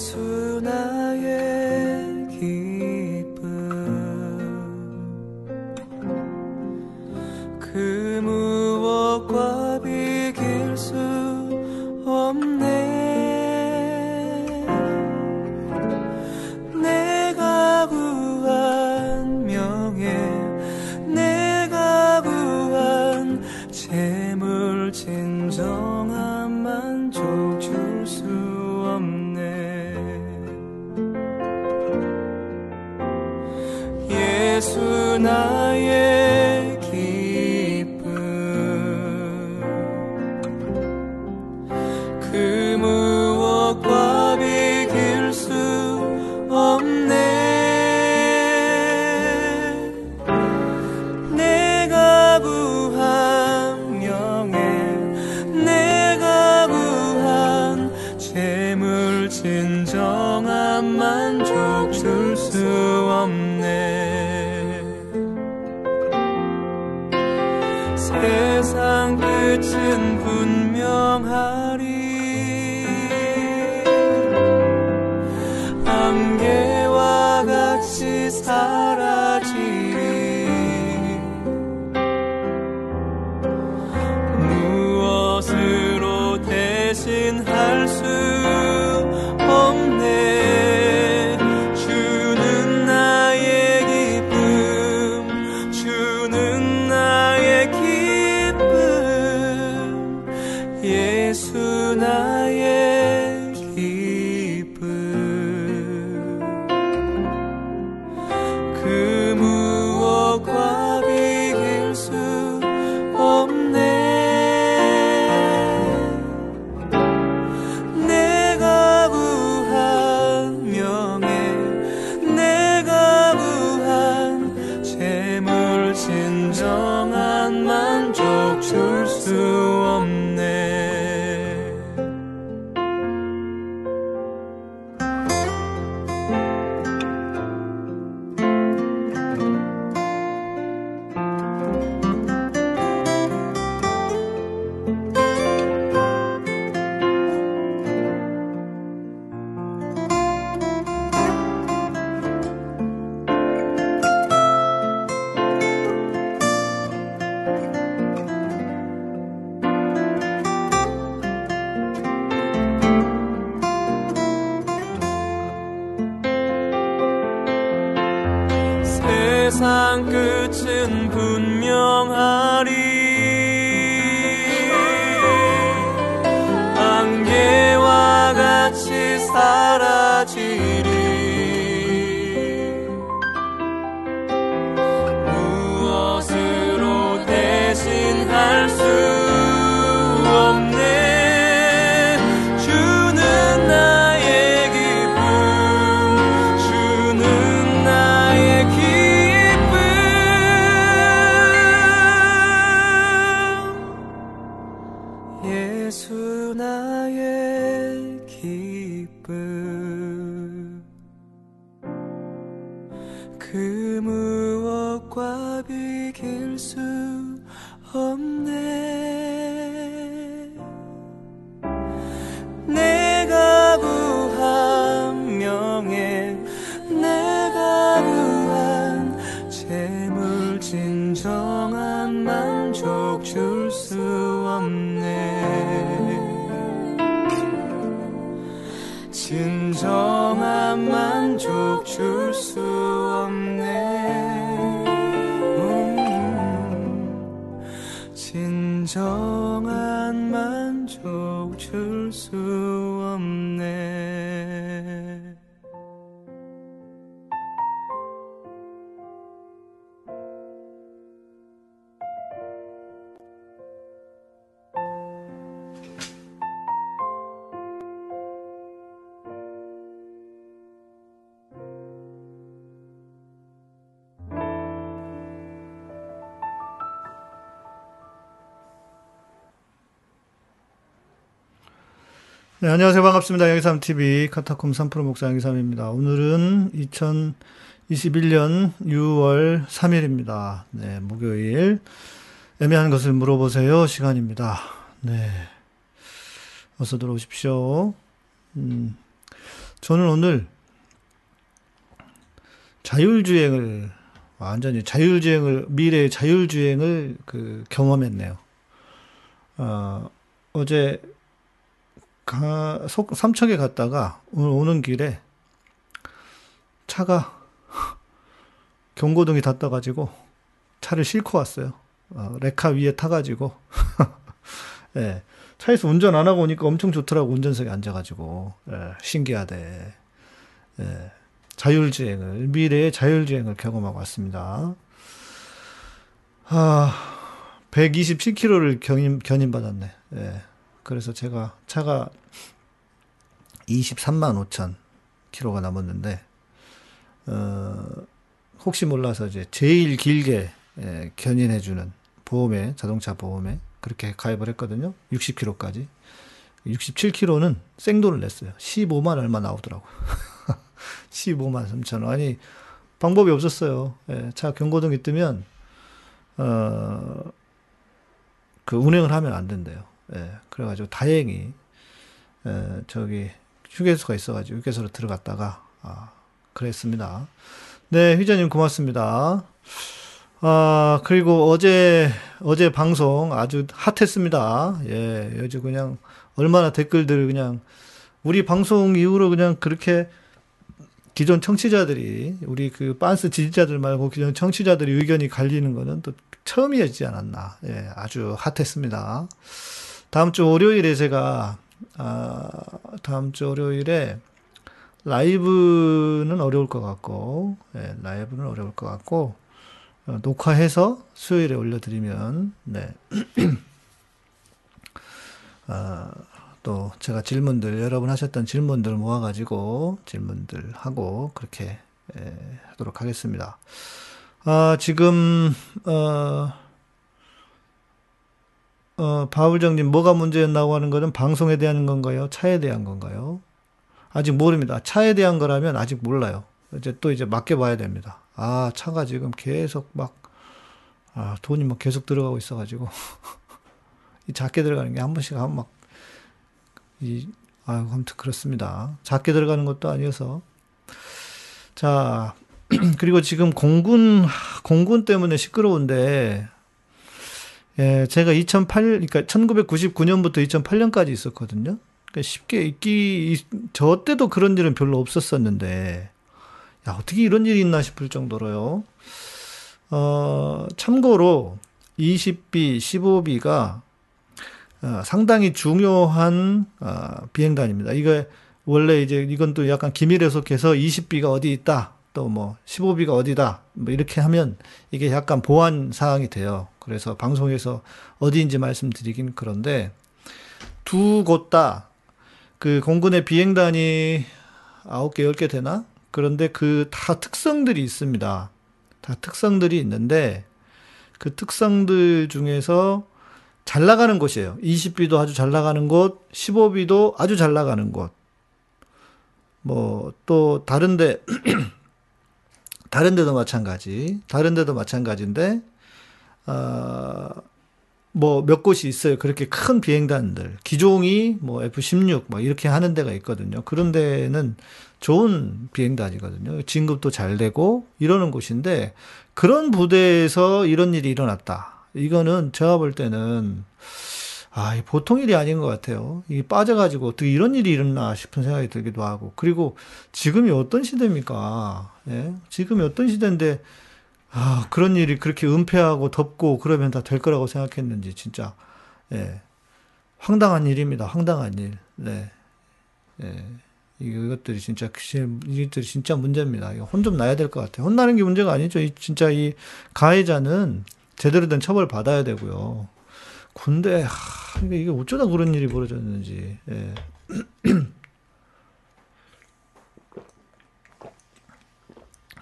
So. 진정 네, 안녕하세요. 반갑습니다. 양희삼 TV 카타콤 3프로 목사 양희삼입니다. 오늘은 2021년 6월 3일입니다. 네, 목요일 애매한 것을 물어보세요 시간입니다. 네. 어서 들어오십시오. 음, 저는 오늘 자율주행을 완전히 자율주행을 미래의 자율주행을 그 경험했네요. 어, 어제 가, 속, 삼척에 갔다가 오늘 오는 길에 차가 경고등이 닿다가지고 차를 싣고 왔어요. 어, 레카 위에 타가지고. 예, 차에서 운전 안 하고 오니까 엄청 좋더라고, 운전석에 앉아가지고. 예, 신기하대. 예, 자율주행을, 미래의 자율주행을 경험하고 왔습니다. 아, 127km를 견인, 견인받았네. 예. 그래서 제가 차가 23만 5천 킬로가 남았는데, 어, 혹시 몰라서 이제 제일 길게 예, 견인해주는 보험에, 자동차 보험에 그렇게 가입을 했거든요. 60km까지. 67km는 생돈을 냈어요. 15만 얼마 나오더라고. 15만 3천 원. 아니, 방법이 없었어요. 예, 차 경고등이 뜨면, 어, 그 운행을 하면 안 된대요. 예, 그래가지고 다행히, 에, 저기, 휴게소가 있어가지고 휴게소로 들어갔다가, 아, 그랬습니다. 네, 휘자님 고맙습니다. 아, 그리고 어제, 어제 방송 아주 핫했습니다. 예, 요즘 그냥 얼마나 댓글들 그냥 우리 방송 이후로 그냥 그렇게 기존 청취자들이 우리 그 빤스 지지자들 말고 기존 청취자들이 의견이 갈리는 거는 또 처음이었지 않았나. 예, 아주 핫했습니다. 다음 주 월요일에 제가 아, 다음 주 월요일에 라이브는 어려울 것 같고, 예, 라이브는 어려울 것 같고, 어, 녹화해서 수요일에 올려드리면, 네. 아, 또 제가 질문들, 여러분 하셨던 질문들 모아가지고 질문들 하고 그렇게 예, 하도록 하겠습니다. 아, 지금, 어, 어, 바울정님, 뭐가 문제였나고 하는 것은 방송에 대한 건가요? 차에 대한 건가요? 아직 모릅니다. 차에 대한 거라면 아직 몰라요. 이제 또 이제 맡겨봐야 됩니다. 아, 차가 지금 계속 막, 아, 돈이 막 계속 들어가고 있어가지고. 이 작게 들어가는 게 한 번씩 하면 막, 이, 아, 아무튼 그렇습니다. 작게 들어가는 것도 아니어서. 자, 그리고 지금 공군, 공군 때문에 시끄러운데, 예, 제가 2008, 그러니까 1999년부터 2008년까지 있었거든요. 그러니까 쉽게 있기, 저 때도 그런 일은 별로 없었었는데, 야, 어떻게 이런 일이 있나 싶을 정도로요. 어, 참고로 20B, 15B가 어, 상당히 중요한 어, 비행단입니다. 이거 원래 이제 이건 또 약간 기밀에 속해서 20B가 어디 있다. 또 뭐 15B가 어디다. 뭐 이렇게 하면 이게 약간 보안 사항이 돼요. 그래서 방송에서 어디인지 말씀드리긴 그런데 두 곳 다 그 공군의 비행단이 9개, 10개 되나? 그런데 그 다 특성들이 있습니다. 다 특성들이 있는데 그 특성들 중에서 잘 나가는 곳이에요. 20비도 아주 잘 나가는 곳, 15비도 아주 잘 나가는 곳. 뭐 또 다른데 다른 데도 마찬가지. 다른 데도 마찬가지인데 어, 뭐 몇 곳이 있어요. 그렇게 큰 비행단들. 기종이 뭐 F16 뭐 이렇게 하는 데가 있거든요. 그런 데는 좋은 비행단이거든요. 진급도 잘 되고 이러는 곳인데 그런 부대에서 이런 일이 일어났다. 이거는 제가 볼 때는 아, 보통 일이 아닌 것 같아요. 이게 빠져가지고 어떻게 이런 일이 일어나 싶은 생각이 들기도 하고. 그리고 지금이 어떤 시대입니까? 예? 지금이 어떤 시대인데, 아, 그런 일이 그렇게 은폐하고 덮고 그러면 다 될 거라고 생각했는지, 진짜, 예. 황당한 일입니다. 황당한 일. 네. 예. 이것들이 진짜, 이것들이 진짜 문제입니다. 혼 좀 나야 될 것 같아요. 혼나는 게 문제가 아니죠. 진짜 이 가해자는 제대로 된 처벌 받아야 되고요. 군대, 하, 이게 어쩌다 그런 일이 벌어졌는지. 예.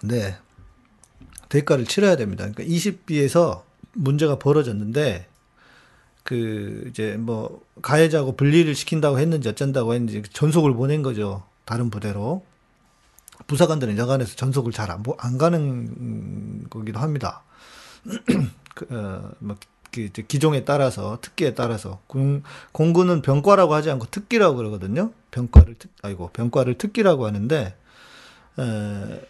네. 대가를 치러야 됩니다. 그러니까 20비에서 문제가 벌어졌는데, 그, 이제 뭐, 가해자하고 분리를 시킨다고 했는지 어쩐다고 했는지 전속을 보낸 거죠. 다른 부대로. 부사관들은 여간에서 전속을 잘 안, 안 가는 거기도 합니다. 그, 어, 뭐, 그 기종에 따라서 특기에 따라서 공, 공군은 병과라고 하지 않고 특기라고 그러거든요. 병과를 특 아이고 병과를 특기라고 하는데 에,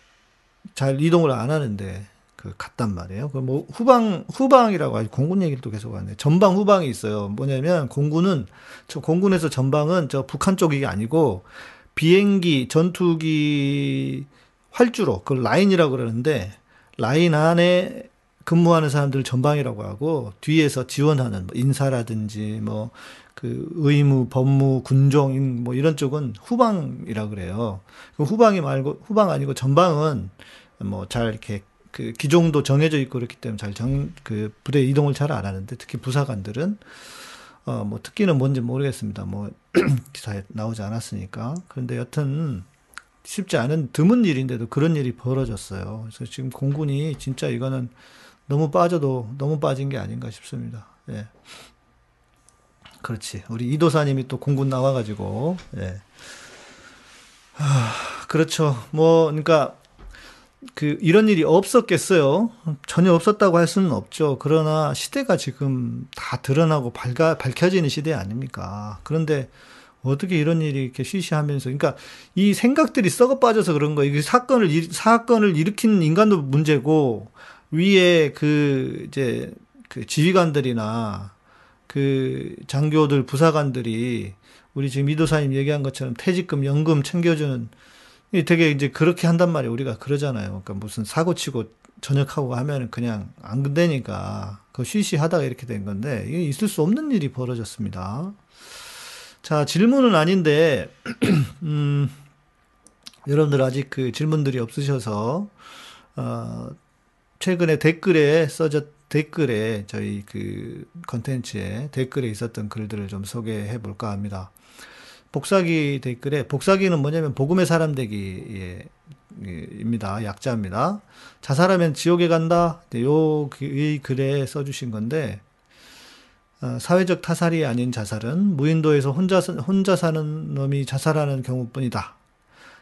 잘 이동을 안 하는데 그 갔단 말이에요. 그 뭐 후방 후방이라고 하지 공군 얘기를 또 계속 하네. 전방 후방이 있어요. 뭐냐면 공군은 저 공군에서 전방은 저 북한 쪽이 아니고 비행기 전투기 활주로 그 라인이라고 그러는데 라인 안에 근무하는 사람들 전방이라고 하고 뒤에서 지원하는 뭐 인사라든지 뭐 그 의무, 법무, 군종 뭐 이런 쪽은 후방이라 그래요. 그 후방이 말고 후방 아니고 전방은 뭐 잘 이렇게 그 기종도 정해져 있고 그렇기 때문에 잘 정 그 부대 이동을 잘 안 하는데 특히 부사관들은 어 뭐 특기는 뭔지 모르겠습니다. 뭐 기사에 나오지 않았으니까. 그런데 여튼 쉽지 않은 드문 일인데도 그런 일이 벌어졌어요. 그래서 지금 공군이 진짜 이거는 너무 빠져도 너무 빠진 게 아닌가 싶습니다. 예. 그렇지. 우리 이도사님이 또 공군 나와가지고, 예. 아, 그렇죠. 뭐, 그러니까, 그, 이런 일이 없었겠어요. 전혀 없었다고 할 수는 없죠. 그러나 시대가 지금 다 드러나고 밝아, 밝혀지는 시대 아닙니까? 그런데 어떻게 이런 일이 이렇게 쉬쉬하면서, 그러니까 이 생각들이 썩어 빠져서 그런 거예요. 이게 사건을, 일- 사건을 일으킨 인간도 문제고, 위에 그, 이제, 그 지휘관들이나 그 장교들, 부사관들이 우리 지금 이도사님 얘기한 것처럼 퇴직금, 연금 챙겨주는 이 되게 이제 그렇게 한단 말이에요. 우리가 그러잖아요. 그러니까 무슨 사고 치고 전역하고 하면은 그냥 안 되니까 그 쉬쉬하다가 이렇게 된 건데 이게 있을 수 없는 일이 벌어졌습니다. 자, 질문은 아닌데 음, 여러분들 아직 그 질문들이 없으셔서 어, 최근에 댓글에 써졌 댓글에 저희 그 컨텐츠에 댓글에 있었던 글들을 좀 소개해 볼까 합니다. 복사기 댓글에 복사기는 뭐냐면 복음의 사람 되기입니다. 약자입니다. 자살하면 지옥에 간다. 네, 요 그- 이 글에 써주신 건데 어, 사회적 타살이 아닌 자살은 무인도에서 혼자 사- 혼자 사는 놈이 자살하는 경우뿐이다.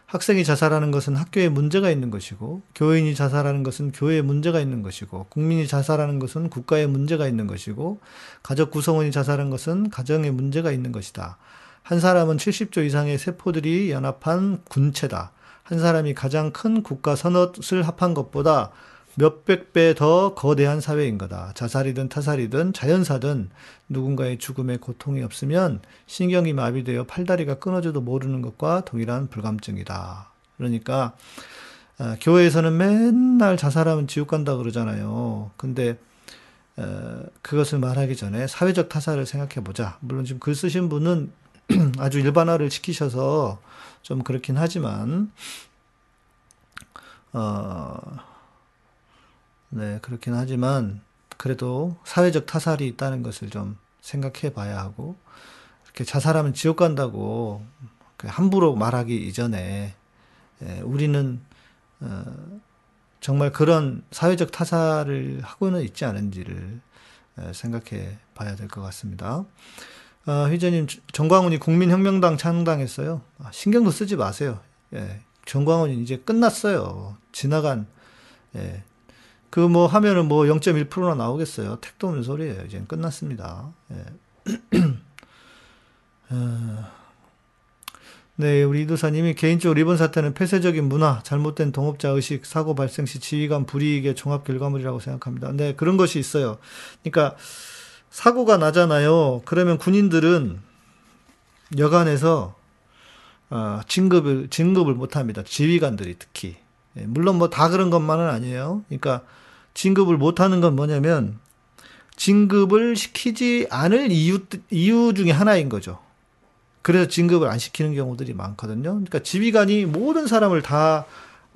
학생이 자살하는 것은 학교에 문제가 있는 것이고, 교인이 자살하는 것은 교회에 문제가 있는 것이고, 국민이 자살하는 것은 국가에 문제가 있는 것이고, 가족 구성원이 자살한 것은 가정에 문제가 있는 것이다. 한 사람은 70조 이상의 세포들이 연합한 군체다. 한 사람이 가장 큰 국가 선엇을 합한 것보다 몇백 배 더 거대한 사회인 거다. 자살이든 타살이든 자연사든 누군가의 죽음에 고통이 없으면 신경이 마비되어 팔다리가 끊어져도 모르는 것과 동일한 불감증이다. 그러니까 어, 교회에서는 맨날 자살하면 지옥 간다 그러잖아요. 근데 어, 그것을 말하기 전에 사회적 타살을 생각해 보자. 물론 지금 글 쓰신 분은 아주 일반화를 시키셔서 좀 그렇긴 하지만 어, 네, 그렇긴 하지만 그래도 사회적 타살이 있다는 것을 좀 생각해 봐야 하고 이렇게 자살하면 지옥 간다고 그 함부로 말하기 이전에 예, 우리는 어, 정말 그런 사회적 타살을 하고는 있지 않은지를 예, 생각해 봐야 될 것 같습니다. 아, 휘저님, 정광훈이 국민혁명당 창당했어요. 아, 신경도 쓰지 마세요. 예, 정광훈이 이제 끝났어요. 지나간, 예, 그 뭐 하면은 뭐 0.1%나 나오겠어요. 택도 없는 소리예요. 이제 끝났습니다. 예. 어, 네, 우리 이도사님이 개인적으로 이번 사태는 폐쇄적인 문화, 잘못된 동업자 의식, 사고 발생 시 지휘관 불이익의 종합 결과물이라고 생각합니다. 네, 그런 것이 있어요. 그러니까 사고가 나잖아요. 그러면 군인들은 여간에서 어, 진급을 진급을 못합니다. 지휘관들이 특히. 예, 물론 뭐 다 그런 것만은 아니에요. 그러니까 진급을 못하는 건 뭐냐면 진급을 시키지 않을 이유 이유 중에 하나인 거죠. 그래서 진급을 안 시키는 경우들이 많거든요. 그러니까 지휘관이 모든 사람을 다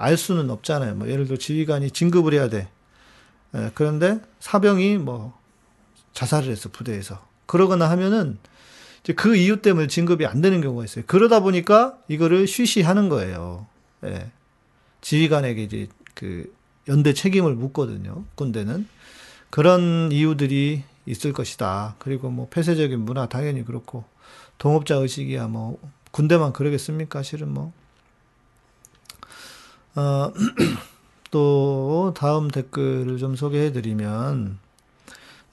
알 수는 없잖아요. 뭐 예를 들어 지휘관이 진급을 해야 돼. 예, 그런데 사병이 뭐 자살을 했어 부대에서. 그러거나 하면은 이제 그 이유 때문에 진급이 안 되는 경우가 있어요. 그러다 보니까 이거를 쉬쉬하는 거예요. 예. 지휘관에게 이제 그 연대 책임을 묻거든요. 군대는 그런 이유들이 있을 것이다. 그리고 뭐 폐쇄적인 문화 당연히 그렇고 동업자 의식이야 뭐 군대만 그러겠습니까? 실은 뭐. 어, 또 다음 댓글을 좀 소개해 드리면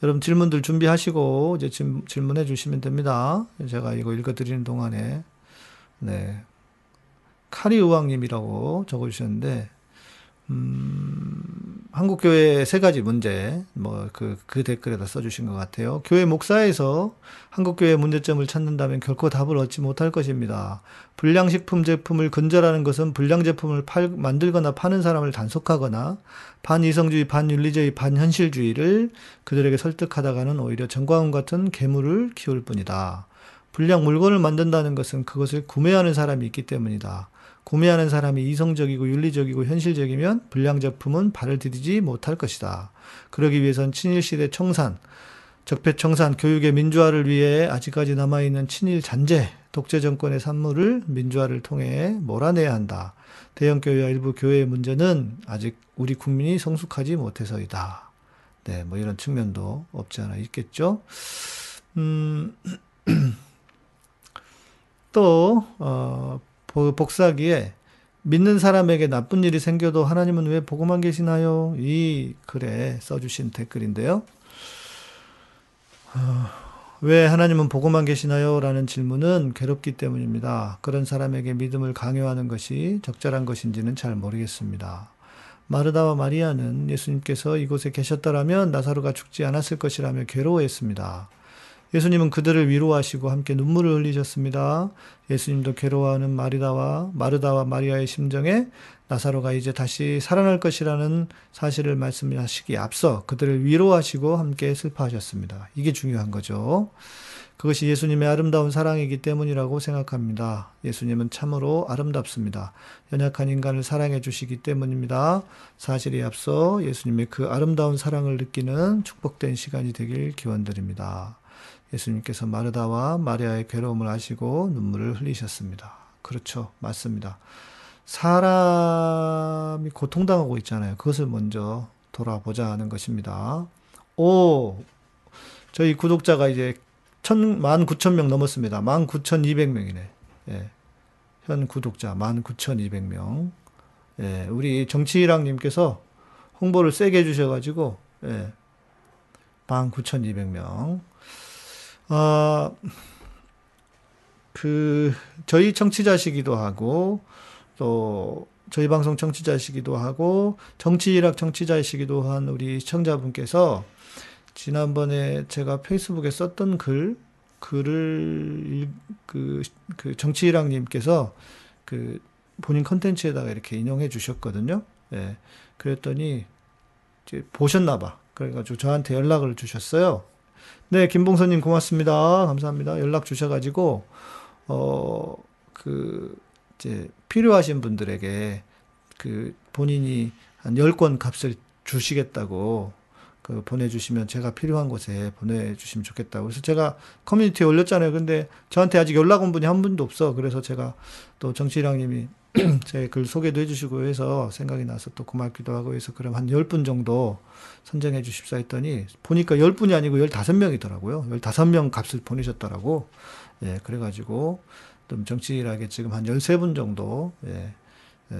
여러분 질문들 준비하시고 이제 질, 질문해 주시면 됩니다. 제가 이거 읽어 드리는 동안에 네. 카리 의왕님이라고 적어 주셨는데 음, 한국 교회 세 가지 문제, 뭐, 그, 그 댓글에다 써주신 것 같아요. 교회 목사에서 한국 교회 문제점을 찾는다면 결코 답을 얻지 못할 것입니다. 불량식품 제품을 근절하는 것은 불량 제품을 팔, 만들거나 파는 사람을 단속하거나 반이성주의, 반윤리주의, 반현실주의를 그들에게 설득하다가는 오히려 정광훈 같은 괴물을 키울 뿐이다. 불량 물건을 만든다는 것은 그것을 구매하는 사람이 있기 때문이다. 구매하는 사람이 이성적이고 윤리적이고 현실적이면 불량 제품은 발을 디디지 못할 것이다. 그러기 위해선 친일 시대 청산, 적폐 청산, 교육의 민주화를 위해 아직까지 남아있는 친일 잔재, 독재 정권의 산물을 민주화를 통해 몰아내야 한다. 대형 교회와 일부 교회의 문제는 아직 우리 국민이 성숙하지 못해서이다. 네, 뭐 이런 측면도 없지 않아 있겠죠. 음, 또, 어, 복사기에 믿는 사람에게 나쁜 일이 생겨도 하나님은 왜 보고만 계시나요? 이 글에 써주신 댓글인데요. 어, 왜 하나님은 보고만 계시나요? 라는 질문은 괴롭기 때문입니다. 그런 사람에게 믿음을 강요하는 것이 적절한 것인지는 잘 모르겠습니다. 마르다와 마리아는 예수님께서 이곳에 계셨더라면 나사로가 죽지 않았을 것이라며 괴로워했습니다. 예수님은 그들을 위로하시고 함께 눈물을 흘리셨습니다. 예수님도 괴로워하는 마리다와 마르다와 마리아의 심정에 나사로가 이제 다시 살아날 것이라는 사실을 말씀하시기에 앞서 그들을 위로하시고 함께 슬퍼하셨습니다. 이게 중요한 거죠. 그것이 예수님의 아름다운 사랑이기 때문이라고 생각합니다. 예수님은 참으로 아름답습니다. 연약한 인간을 사랑해 주시기 때문입니다. 사실에 앞서 예수님의 그 아름다운 사랑을 느끼는 축복된 시간이 되길 기원드립니다. 예수님께서 마르다와 마리아의 괴로움을 아시고 눈물을 흘리셨습니다. 그렇죠. 맞습니다. 사람이 고통당하고 있잖아요. 그것을 먼저 돌아보자 하는 것입니다. 오, 저희 구독자가 이제 천, 만 구천 명 넘었습니다. 만 구천 이백 명이네. 예. 현 구독자 만 구천 이백 명. 예, 우리 정치일학님께서 홍보를 세게 해주셔가지고, 예, 만 구천 이백 명. 어, 그, 저희 청취자시기도 하고, 또, 저희 방송 청취자시기도 하고, 정치일학 청취자이시기도 한 우리 시청자분께서 지난번에 제가 페이스북에 썼던 글, 글을, 그, 그 정치일학님께서 그 본인 컨텐츠에다가 이렇게 인용해 주셨거든요. 예. 그랬더니, 이제 보셨나봐. 그래가지고 저한테 연락을 주셨어요. 네, 김봉선님 고맙습니다. 감사합니다. 연락 주셔가지고, 어, 그, 이제, 필요하신 분들에게 그 본인이 한 10권 값을 주시겠다고 그 보내주시면 제가 필요한 곳에 보내주시면 좋겠다고. 그래서 제가 커뮤니티에 올렸잖아요. 근데 저한테 아직 연락 온 분이 한 분도 없어. 그래서 제가 또 정치랑님이 제 글 소개도 해주시고 해서 생각이 나서 또 고맙기도 하고 해서 그럼 한 10분 정도 선정해 주십사 했더니 보니까 10분이 아니고 15명이더라고요. 15명 값을 보내셨더라고. 예, 그래가지고 좀 정치일하게 지금 한 13분 정도, 예,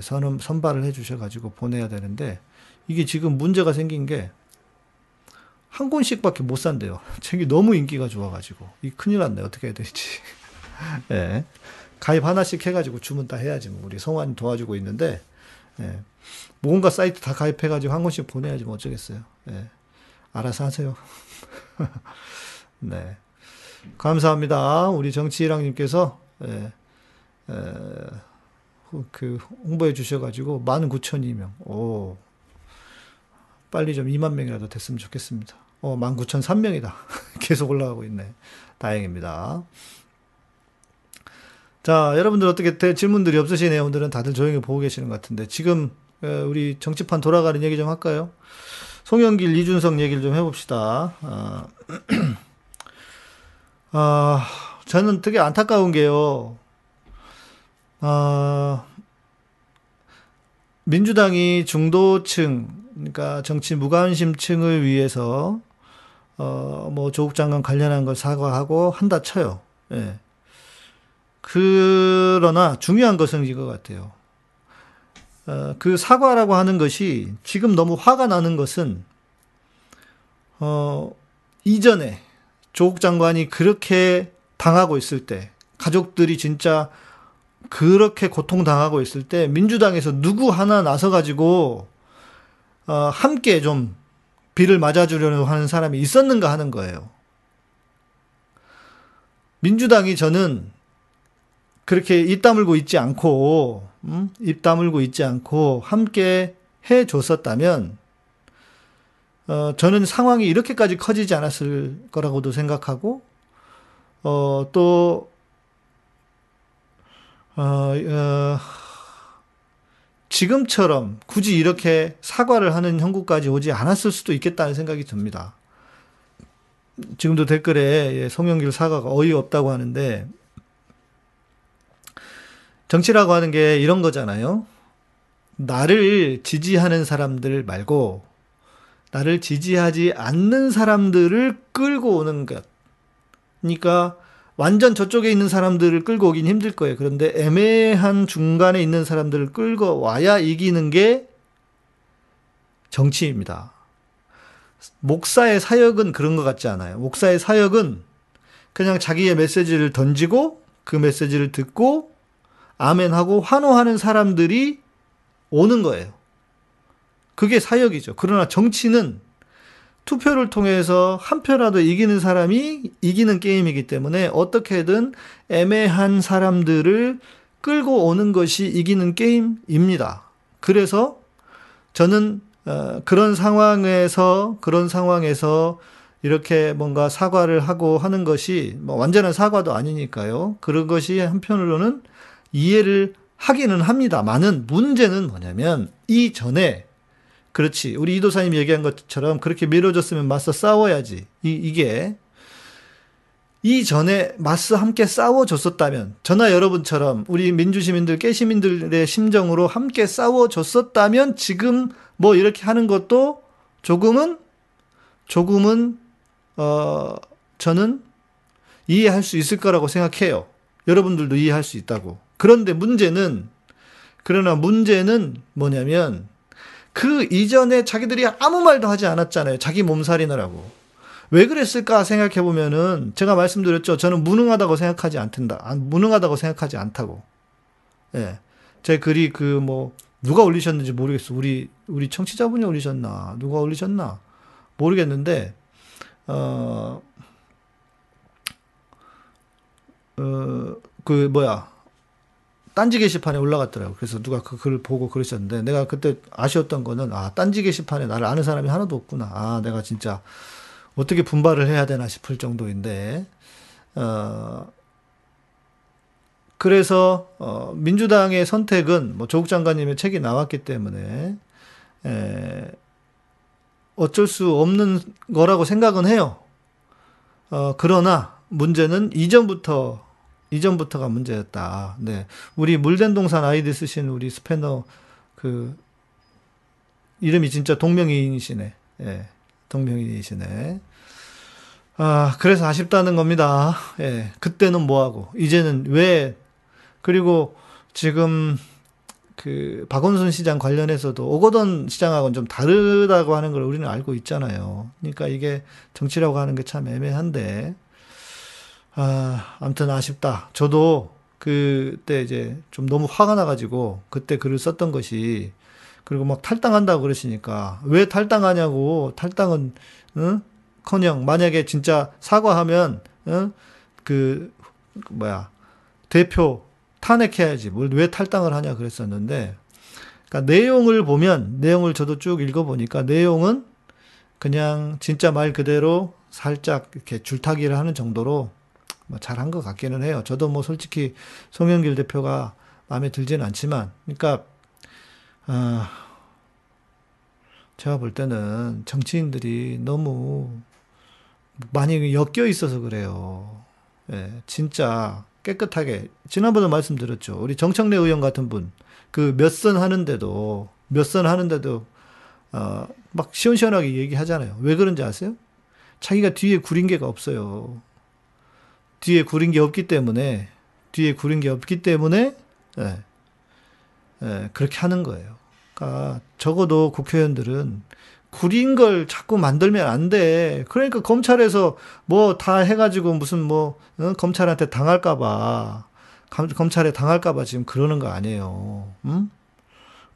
선, 선발을 해 주셔가지고 보내야 되는데 이게 지금 문제가 생긴 게 한 권씩밖에 못 산대요. 책이 너무 인기가 좋아가지고. 이 큰일 났네. 어떻게 해야 될지. 예. 가입 하나씩 해가지고 주문 다 해야지. 뭐 우리 성환이 도와주고 있는데, 예. 뭔가 사이트 다 가입해가지고 한 권씩 보내야지 뭐 어쩌겠어요. 예. 알아서 하세요. 네. 감사합니다. 우리 정치일랑님께서, 예. 에, 그, 홍보해 주셔가지고, 19,002명. 오. 빨리 좀 2만 명이라도 됐으면 좋겠습니다. 어, 19,003명이다. 계속 올라가고 있네. 다행입니다. 자, 여러분들 어떻게 질문들이 없으시네요. 오늘은 다들 조용히 보고 계시는 것 같은데. 지금, 우리 정치판 돌아가는 얘기 좀 할까요? 송영길, 이준석 얘기를 좀 해봅시다. 아, 아 저는 되게 안타까운 게요. 아, 민주당이 중도층, 그러니까 정치 무관심층을 위해서, 어, 뭐, 조국 장관 관련한 걸 사과하고 한다 쳐요. 예. 그러나 중요한 것은 이거 같아요. 어, 그 사과라고 하는 것이 지금 너무 화가 나는 것은 어, 이전에 조국 장관이 그렇게 당하고 있을 때 가족들이 진짜 그렇게 고통당하고 있을 때 민주당에서 누구 하나 나서 가지고 어, 함께 좀 비를 맞아주려고 하는 사람이 있었는가 하는 거예요. 민주당이 저는 그렇게 입 다물고 있지 않고, 음? 입 다물고 있지 않고 함께 해 줬었다면, 어, 저는 상황이 이렇게까지 커지지 않았을 거라고도 생각하고, 어, 또, 어, 어, 지금처럼 굳이 이렇게 사과를 하는 형국까지 오지 않았을 수도 있겠다는 생각이 듭니다. 지금도 댓글에 예, 송영길 사과가 어이없다고 하는데, 정치라고 하는 게 이런 거잖아요. 나를 지지하는 사람들 말고, 나를 지지하지 않는 사람들을 끌고 오는 것. 그러니까 완전 저쪽에 있는 사람들을 끌고 오긴 힘들 거예요. 그런데 애매한 중간에 있는 사람들을 끌고 와야 이기는 게 정치입니다. 목사의 사역은 그런 것 같지 않아요. 목사의 사역은 그냥 자기의 메시지를 던지고 그 메시지를 듣고 아멘 하고 환호하는 사람들이 오는 거예요. 그게 사역이죠. 그러나 정치는 투표를 통해서 한 표라도 이기는 사람이 이기는 게임이기 때문에 어떻게든 애매한 사람들을 끌고 오는 것이 이기는 게임입니다. 그래서 저는 어, 그런 상황에서 그런 상황에서 이렇게 뭔가 사과를 하고 하는 것이 뭐 완전한 사과도 아니니까요. 그런 것이 한편으로는 이해를 하기는 합니다만은 문제는 뭐냐면 이 전에 그렇지. 우리 이도사님 얘기한 것처럼 그렇게 밀어줬으면 맞서 싸워야지. 이, 이게 이 전에 맞서 함께 싸워줬었다면 저나 여러분처럼 우리 민주시민들 깨시민들의 심정으로 함께 싸워줬었다면 지금 뭐 이렇게 하는 것도 조금은 조금은 어 저는 이해할 수 있을 거라고 생각해요. 여러분들도 이해할 수 있다고. 그런데 문제는 그러나 문제는 뭐냐면 그 이전에 자기들이 아무 말도 하지 않았잖아요. 자기 몸살이느라고. 왜 그랬을까 생각해 보면은 제가 말씀드렸죠. 저는 무능하다고 생각하지 않든다. 아, 무능하다고 생각하지 않다고. 예. 제 글이 그 뭐 누가 올리셨는지 모르겠어. 우리 우리 청취자분이 올리셨나? 누가 올리셨나? 모르겠는데 어 어, 그, 뭐야. 딴지 게시판에 올라갔더라고. 그래서 누가 그 글을 보고 그러셨는데 내가 그때 아쉬웠던 거는 아 딴지 게시판에 나를 아는 사람이 하나도 없구나. 아 내가 진짜 어떻게 분발을 해야 되나 싶을 정도인데 어 그래서 어 민주당의 선택은 뭐 조국 장관님의 책이 나왔기 때문에 에 어쩔 수 없는 거라고 생각은 해요. 어 그러나 문제는 이전부터 이전부터가 문제였다. 네. 우리 물된 동산 아이디 쓰신 우리 스패너 그 이름이 진짜 동명이인이시네. 예. 동명이인이시네. 아, 그래서 아쉽다는 겁니다. 예. 그때는 뭐 하고 이제는 왜 그리고 지금 그 박원순 시장 관련해서도 오거돈 시장하고는 좀 다르다고 하는 걸 우리는 알고 있잖아요. 그러니까 이게 정치라고 하는 게 참 애매한데 아, 아무튼 아쉽다. 저도 그때 이제 좀 너무 화가 나가지고 그때 글을 썼던 것이 그리고 막 탈당한다고 그러시니까 왜 탈당하냐고 탈당은 응? 커녕 만약에 진짜 사과하면 응? 그 뭐야 대표 탄핵해야지 뭘 왜 탈당을 하냐 그랬었는데 그러니까 내용을 보면 내용을 저도 쭉 읽어보니까 내용은 그냥 진짜 말 그대로 살짝 이렇게 줄타기를 하는 정도로 뭐 잘한 것 같기는 해요. 저도 뭐 솔직히 송영길 대표가 마음에 들지는 않지만, 그러니까 어, 제가 볼 때는 정치인들이 너무 많이 엮여 있어서 그래요. 예, 진짜 깨끗하게 지난번에 말씀드렸죠. 우리 정청래 의원 같은 분 그 몇 선 하는데도 몇 선 하는데도 어, 막 시원시원하게 얘기하잖아요. 왜 그런지 아세요? 자기가 뒤에 구린 게가 없어요. 뒤에 구린 게 없기 때문에 뒤에 구린 게 없기 때문에 예, 예, 그렇게 하는 거예요. 그러니까 적어도 국회의원들은 구린 걸 자꾸 만들면 안 돼. 그러니까 검찰에서 뭐 다 해가지고 무슨 뭐 어? 검찰한테 당할까봐 검찰에 당할까봐 지금 그러는 거 아니에요. 음?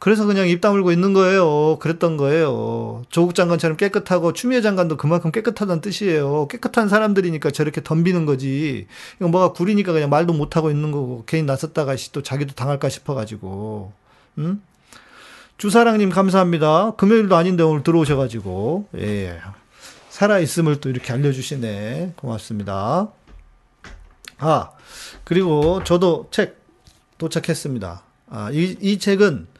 그래서 그냥 입 다물고 있는 거예요. 그랬던 거예요. 조국 장관처럼 깨끗하고 추미애 장관도 그만큼 깨끗하다는 뜻이에요. 깨끗한 사람들이니까 저렇게 덤비는 거지. 이거 뭐가 구리니까 그냥 말도 못하고 있는 거고, 괜히 나섰다가 또 자기도 당할까 싶어가지고. 응? 주사랑님 감사합니다. 금요일도 아닌데 오늘 들어오셔가지고. 예. 살아있음을 또 이렇게 알려주시네. 고맙습니다. 아, 그리고 저도 책 도착했습니다. 아, 이, 이 책은,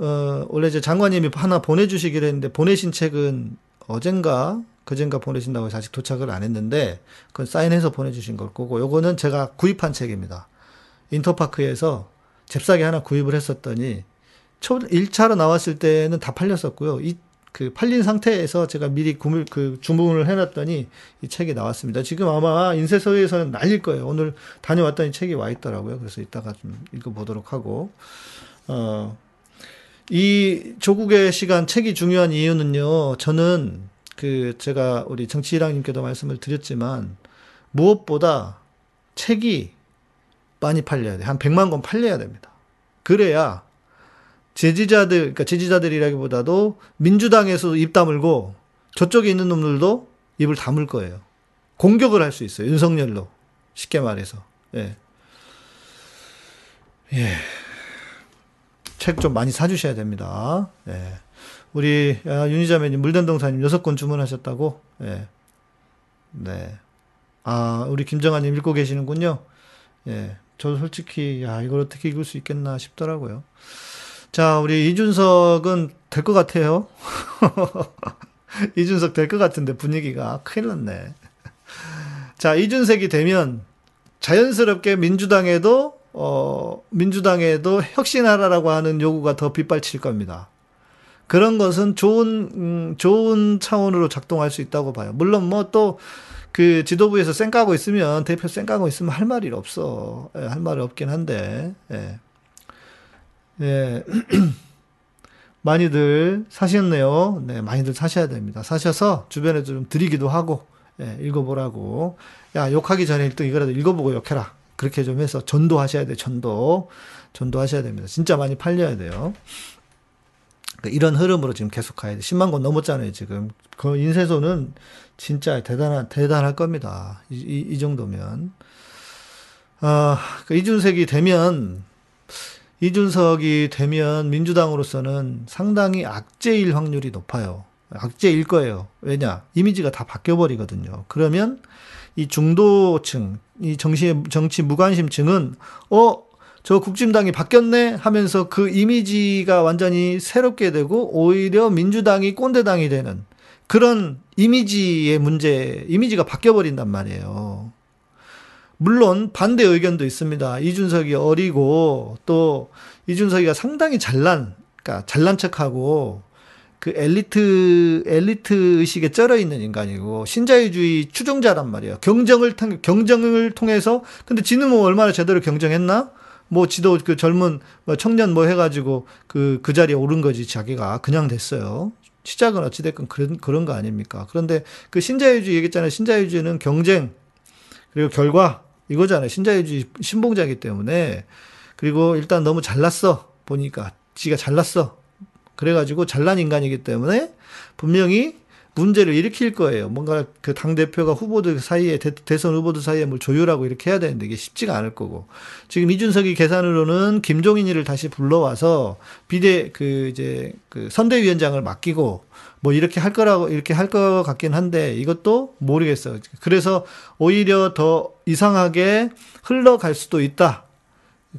어, 원래 이제 장관님이 하나 보내주시기로 했는데, 보내신 책은 어젠가, 그젠가 보내신다고 해서 아직 도착을 안 했는데, 그건 사인해서 보내주신 걸 거고, 요거는 제가 구입한 책입니다. 인터파크에서 잽싸게 하나 구입을 했었더니, 초 1차로 나왔을 때는 다 팔렸었고요. 이 그 팔린 상태에서 제가 미리 구물 그 주문을 해놨더니 이 책이 나왔습니다. 지금 아마 인쇄소에서는 날릴 거예요. 오늘 다녀왔더니 책이 와 있더라고요. 그래서 이따가 좀 읽어보도록 하고 어. 이 조국의 시간 책이 중요한 이유는요. 저는 그 제가 우리 정치일랑님께도 말씀을 드렸지만 무엇보다 책이 많이 팔려야 돼. 한 100만 권 팔려야 됩니다. 그래야 제지자들, 그러니까 제지자들이라기보다도 민주당에서 입 다물고 저쪽에 있는 놈들도 입을 다물 거예요. 공격을 할 수 있어요. 윤석열로. 쉽게 말해서. 예. 예. 책 좀 많이 사주셔야 됩니다. 예. 우리 아, 윤희자매님 물단동사님 여섯 권 주문하셨다고. 예. 네. 아 우리 김정아님 읽고 계시는군요. 예. 저 솔직히 야 이걸 어떻게 읽을 수 있겠나 싶더라고요. 자, 우리 이준석은 될 것 같아요. 이준석 될 것 같은데 분위기가 큰일 났네. 자, 이준석이 되면 자연스럽게 민주당에도 어, 민주당에도 혁신하라라고 하는 요구가 더 빗발칠 겁니다. 그런 것은 좋은, 음, 좋은 차원으로 작동할 수 있다고 봐요. 물론 뭐 또, 그 지도부에서 쌩까고 있으면, 대표 쌩까고 있으면 할 말이 없어. 예, 할 말이 없긴 한데, 예. 예. 많이들 사셨네요. 네, 많이들 사셔야 됩니다. 사셔서 주변에 좀 드리기도 하고, 예, 읽어보라고. 야, 욕하기 전에 일단 이거라도 읽어보고 욕해라. 그렇게 좀 해서 전도하셔야 돼, 전도. 전도하셔야 됩니다. 진짜 많이 팔려야 돼요. 그러니까 이런 흐름으로 지금 계속 가야 돼. 10만 권 넘었잖아요, 지금. 그 인쇄소는 진짜 대단한, 대단할 겁니다. 이, 이, 이 정도면. 아, 그 이준색이 되면 이준석이 되면 민주당으로서는 상당히 악재일 확률이 높아요. 악재일 거예요. 왜냐? 이미지가 다 바뀌어버리거든요. 그러면 이 중도층, 이 정치, 정치 무관심층은, 어, 저 국진당이 바뀌었네 하면서 그 이미지가 완전히 새롭게 되고 오히려 민주당이 꼰대당이 되는 그런 이미지의 문제, 이미지가 바뀌어버린단 말이에요. 물론 반대 의견도 있습니다. 이준석이 어리고 또 이준석이가 상당히 잘난, 그러니까 잘난 척하고 그 엘리트 엘리트 의식에 쩔어 있는 인간이고 신자유주의 추종자란 말이에요. 경쟁을 통 경쟁을 통해서 근데 지는 뭐 얼마나 제대로 경쟁했나? 뭐 지도 그 젊은 뭐 청년 뭐 해가지고 그그 자리에 오른 거지 자기가 그냥 됐어요. 시작은 어찌됐건 그런 그런 거 아닙니까? 그런데 그 신자유주의 얘기했잖아요. 신자유주의는 경쟁 그리고 결과 이거잖아요. 신자유주의 신봉자이기 때문에 그리고 일단 너무 잘났어 보니까 지가 잘났어. 그래가지고 잘난 인간이기 때문에 분명히 문제를 일으킬 거예요. 뭔가 그 당대표가 후보들 사이에, 대, 선 후보들 사이에 뭘 조율하고 이렇게 해야 되는데 이게 쉽지가 않을 거고. 지금 이준석이 계산으로는 김종인이를 다시 불러와서 비대, 그 이제 그 선대위원장을 맡기고 뭐 이렇게 할 거라고, 이렇게 할 것 같긴 한데 이것도 모르겠어요. 그래서 오히려 더 이상하게 흘러갈 수도 있다.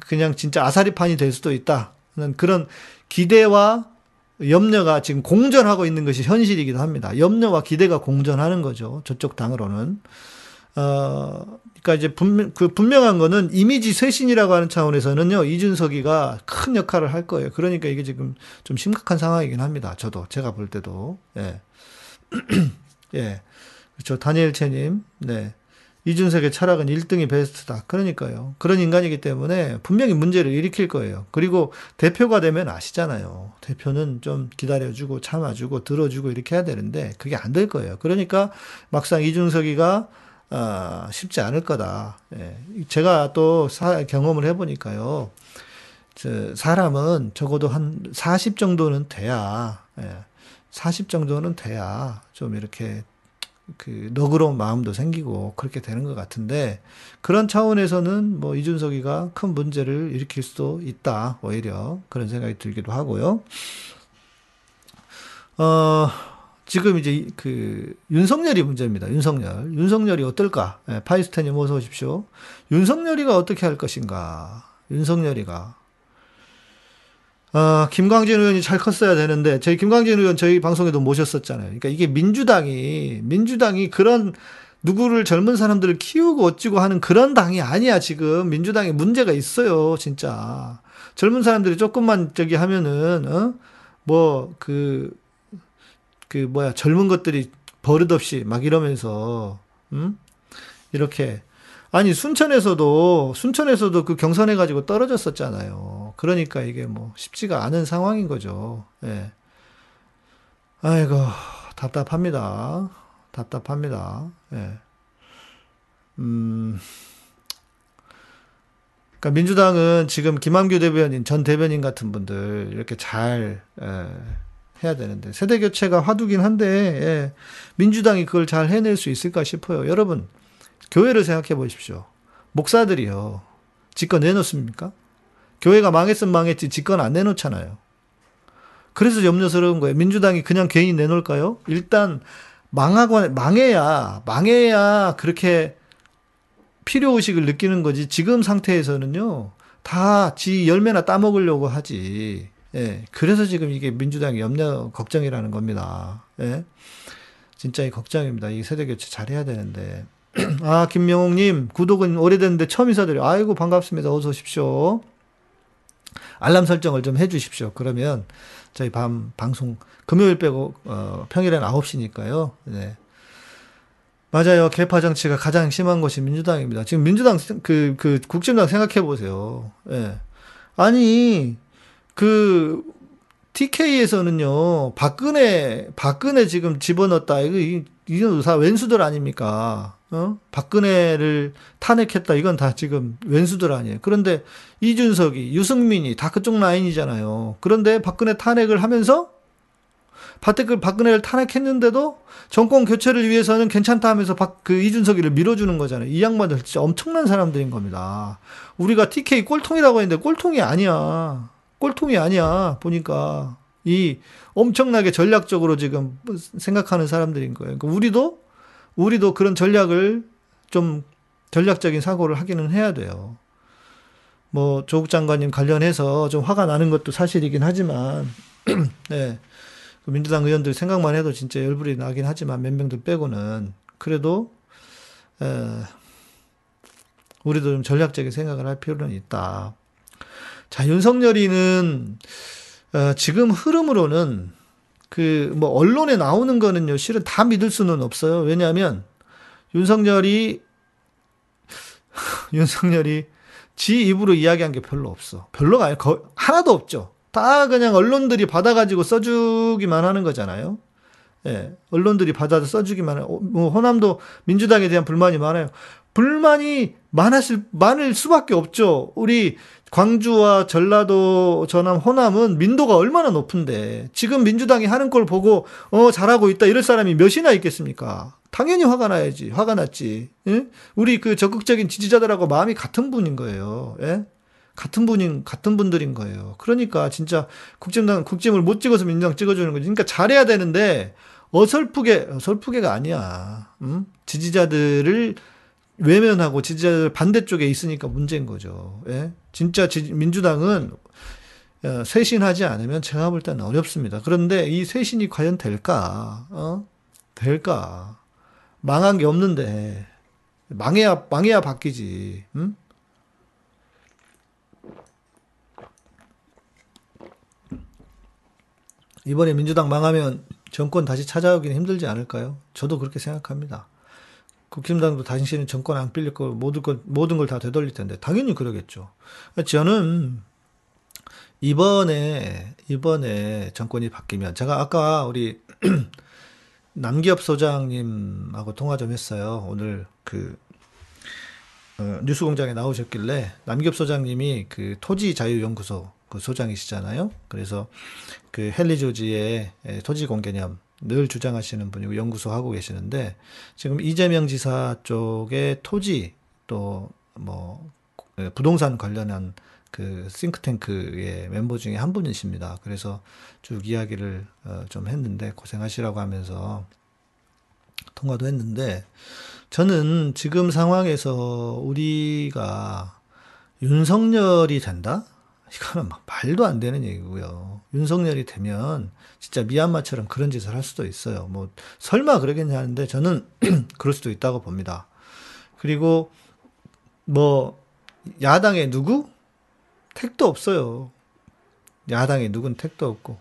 그냥 진짜 아사리판이 될 수도 있다. 그런 기대와 염려가 지금 공전하고 있는 것이 현실이기도 합니다. 염려와 기대가 공전하는 거죠. 저쪽 당으로는. 어, 그러니까 이제 분명, 그 분명한 거는 이미지 쇄신이라고 하는 차원에서는요, 이준석이가 큰 역할을 할 거예요. 그러니까 이게 지금 좀 심각한 상황이긴 합니다. 저도, 제가 볼 때도. 예. 예. 그렇죠. 다니엘 채님, 네. 이준석의 철학은 1등이 베스트다. 그러니까요. 그런 인간이기 때문에 분명히 문제를 일으킬 거예요. 그리고 대표가 되면 아시잖아요. 대표는 좀 기다려주고 참아주고 들어주고 이렇게 해야 되는데 그게 안 될 거예요. 그러니까 막상 이준석이가 아, 쉽지 않을 거다. 예. 제가 또 사, 경험을 해보니까요. 저 사람은 적어도 한 40 정도는 돼야, 예, 40 정도는 돼야 좀 이렇게 그 너그러운 마음도 생기고 그렇게 되는 것 같은데 그런 차원에서는 뭐 이준석이가 큰 문제를 일으킬 수도 있다 오히려 그런 생각이 들기도 하고요. 어 지금 이제 그 윤석열이 문제입니다. 윤석열 윤석열이 어떨까? 네, 파이스타님 어서 오십시오. 윤석열이가 어떻게 할 것인가? 윤석열이가 어, 김광진 의원이 잘 컸어야 되는데, 저희 김광진 의원 저희 방송에도 모셨었잖아요. 그러니까 이게 민주당이, 민주당이 그런 누구를 젊은 사람들을 키우고 어찌고 하는 그런 당이 아니야, 지금. 민주당에 문제가 있어요, 진짜. 젊은 사람들이 조금만 저기 하면은, 어? 뭐, 그, 그, 뭐야, 젊은 것들이 버릇없이 막 이러면서, 음? 이렇게 아니 순천에서도 순천에서도 그 경선해 가지고 떨어졌었잖아요. 그러니까 이게 뭐 쉽지가 않은 상황인 거죠. 예. 아이고 답답합니다. 답답합니다. 예. 음. 그러니까 민주당은 지금 김한규 대변인, 전 대변인 같은 분들 이렇게 잘 예, 해야 되는데 세대 교체가 화두긴 한데 예, 민주당이 그걸 잘 해낼 수 있을까 싶어요. 여러분 교회를 생각해 보십시오. 목사들이요. 직권 내놓습니까? 교회가 망했으면 망했지 직권 안 내놓잖아요. 그래서 염려스러운 거예요. 민주당이 그냥 괜히 내놓을까요? 일단 망하고 망해야 망해야 그렇게 필요 의식을 느끼는 거지. 지금 상태에서는요. 다 지 열매나 따먹으려고 하지. 예. 그래서 지금 이게 민주당이 염려 걱정이라는 겁니다. 예. 진짜 이 걱정입니다. 이 세대 교체 잘해야 되는데. 아, 김명옥님, 구독은 오래됐는데 처음 인사드려요. 아이고, 반갑습니다. 어서 오십시오. 알람 설정을 좀 해주십시오. 그러면 저희 밤 방송, 금요일 빼고, 어, 평일엔 9시니까요. 네. 맞아요. 개파 정치가 가장 심한 것이 민주당입니다. 지금 민주당, 그, 그, 국진당 생각해 보세요. 예. 네. 아니, 그, TK에서는요, 박근혜, 박근혜 지금 집어넣었다. 이거, 이건 다 왼수들 아닙니까? 어? 박근혜를 탄핵했다. 이건 다 지금 왼수들 아니에요. 그런데 이준석이, 유승민이 다 그쪽 라인이잖아요. 그런데 박근혜 탄핵을 하면서 박근혜, 박근혜를 탄핵했는데도 정권 교체를 위해서는 괜찮다 하면서 박, 그 이준석이를 밀어주는 거잖아요. 이 양반들 진짜 엄청난 사람들인 겁니다. 우리가 TK 꼴통이라고 했는데 꼴통이 아니야. 꼴통이 아니야. 보니까. 이 엄청나게 전략적으로 지금 생각하는 사람들인 거예요. 그러니까 우리도 우리도 그런 전략을 좀 전략적인 사고를 하기는 해야 돼요. 뭐 조국 장관님 관련해서 좀 화가 나는 것도 사실이긴 하지만 네. 그 민주당 의원들 생각만 해도 진짜 열불이 나긴 하지만 몇 명들 빼고는 그래도 에, 우리도 좀 전략적인 생각을 할 필요는 있다. 자, 윤석열이는 어, 지금 흐름으로는 그 뭐 언론에 나오는 거는요 실은 다 믿을 수는 없어요. 왜냐하면 윤석열이 윤석열이 지 입으로 이야기한 게 별로 없어. 별로가 아니라 거, 하나도 없죠. 다 그냥 언론들이 받아가지고 써주기만 하는 거잖아요. 예, 언론들이 받아서 써주기만 해요. 어, 뭐 호남도 민주당에 대한 불만이 많아요. 불만이 많았을 많을 수밖에 없죠. 우리 광주와 전라도, 전남, 호남은 민도가 얼마나 높은데 지금 민주당이 하는 걸 보고 어 잘하고 있다 이럴 사람이 몇이나 있겠습니까? 당연히 화가 나야지. 화가 났지. 예? 우리 그 적극적인 지지자들하고 마음이 같은 분인 거예요. 예? 같은 분인 같은 분들인 거예요. 그러니까 진짜 국정당 국짐을 못 찍어서 민주당 찍어주는 거지. 그러니까 잘해야 되는데 어설프게 어설프게가 아니야. 음? 지지자들을 외면하고 지지자들 반대쪽에 있으니까 문제인 거죠. 예? 진짜 지, 민주당은 어, 쇄신하지 않으면 제가 볼 때는 어렵습니다. 그런데 이 쇄신이 과연 될까? 어? 될까? 망한 게 없는데 망해야 망해야 바뀌지. 응? 이번에 민주당 망하면 정권 다시 찾아오기는 힘들지 않을까요? 저도 그렇게 생각합니다. 국힘당도 당신은 정권 안 빌릴 거 모든 걸 모든 걸 다 되돌릴 텐데 당연히 그러겠죠. 저는 이번에 이번에 정권이 바뀌면 제가 아까 우리 남기업 소장님하고 통화 좀 했어요. 오늘 그 어, 뉴스공장에 나오셨길래 남기업 소장님이 그 토지 자유연구소 그 소장이시잖아요. 그래서 그 헨리 조지의 에, 토지 공개념 늘 주장하시는 분이고 연구소 하고 계시는데 지금 이재명 지사 쪽에 토지 또 뭐 부동산 관련한 그 싱크탱크의 멤버 중에 한 분이십니다. 그래서 쭉 이야기를 어, 좀 했는데 고생하시라고 하면서 통화도 했는데 저는 지금 상황에서 우리가 윤석열이 된다? 이거는 막 말도 안 되는 얘기고요. 윤석열이 되면 진짜 미얀마처럼 그런 짓을 할 수도 있어요. 뭐 설마 그러겠냐 하는데 저는 그럴 수도 있다고 봅니다. 그리고 뭐 야당에 누구? 택도 없어요. 야당에 누군 택도 없고.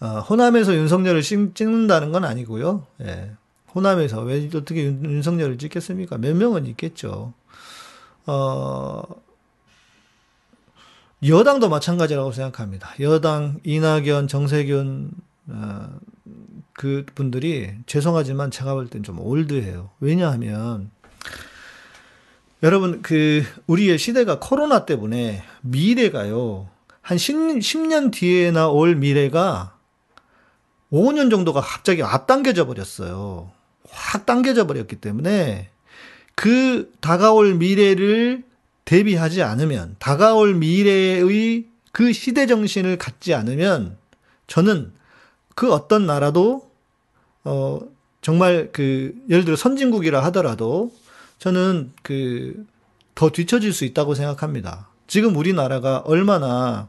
어, 호남에서 윤석열을 찍는다는 건 아니고요. 예. 호남에서 왜 어떻게 윤, 윤석열을 찍겠습니까? 몇 명은 있겠죠. 어, 여당도 마찬가지라고 생각합니다. 여당 이낙연, 정세균 어, 그 분들이 죄송하지만 제가 볼 땐 좀 올드해요. 왜냐하면 여러분 그 우리의 시대가 코로나 때문에 미래가요. 한 10, 10년 뒤에나 올 미래가 5년 정도가 갑자기 앞당겨져 버렸어요. 확 당겨져 버렸기 때문에 그 다가올 미래를 대비하지 않으면 다가올 미래의 그 시대 정신을 갖지 않으면 저는 그 어떤 나라도 어 정말 그 예를 들어 선진국이라 하더라도 저는 그 더 뒤처질 수 있다고 생각합니다. 지금 우리나라가 얼마나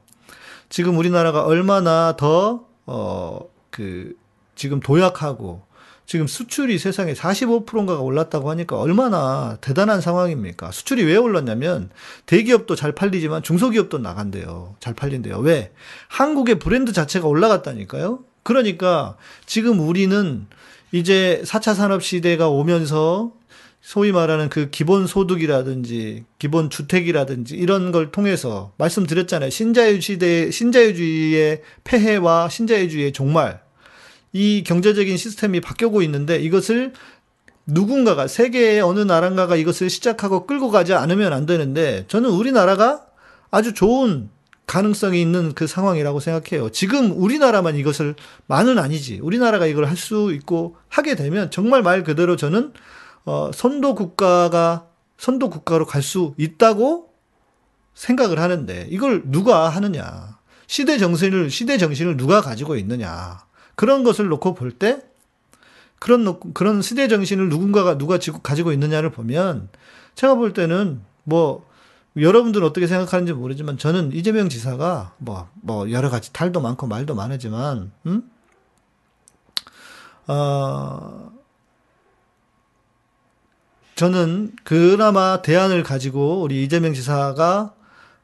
지금 우리나라가 얼마나 더어그 지금 도약하고 지금 수출이 세상에 45%인가가 올랐다고 하니까 얼마나 대단한 상황입니까? 수출이 왜 올랐냐면 대기업도 잘 팔리지만 중소기업도 나간대요. 잘 팔린대요. 왜? 한국의 브랜드 자체가 올라갔다니까요. 그러니까 지금 우리는 이제 4차 산업 시대가 오면서 소위 말하는 그 기본 소득이라든지 기본 주택이라든지 이런 걸 통해서 말씀드렸잖아요. 신자유 시대 신자유주의의 폐해와 신자유주의의 종말 이 경제적인 시스템이 바뀌고 있는데 이것을 누군가가 세계의 어느 나라인가가 이것을 시작하고 끌고 가지 않으면 안 되는데 저는 우리나라가 아주 좋은 가능성이 있는 그 상황이라고 생각해요. 지금 우리나라만 이것을 많은 아니지. 우리나라가 이걸 할 수 있고 하게 되면 정말 말 그대로 저는 어, 선도 국가가 선도 국가로 갈 수 있다고 생각을 하는데 이걸 누가 하느냐? 시대 정신을 시대 정신을 누가 가지고 있느냐? 그런 것을 놓고 볼 때 그런 그런 시대 정신을 누군가가 누가 가지고 있느냐를 보면 제가 볼 때는 뭐 여러분들은 어떻게 생각하는지 모르지만 저는 이재명 지사가 뭐, 뭐, 여러 가지 탈도 많고 말도 많으지만, 음? 어, 저는 그나마 대안을 가지고 우리 이재명 지사가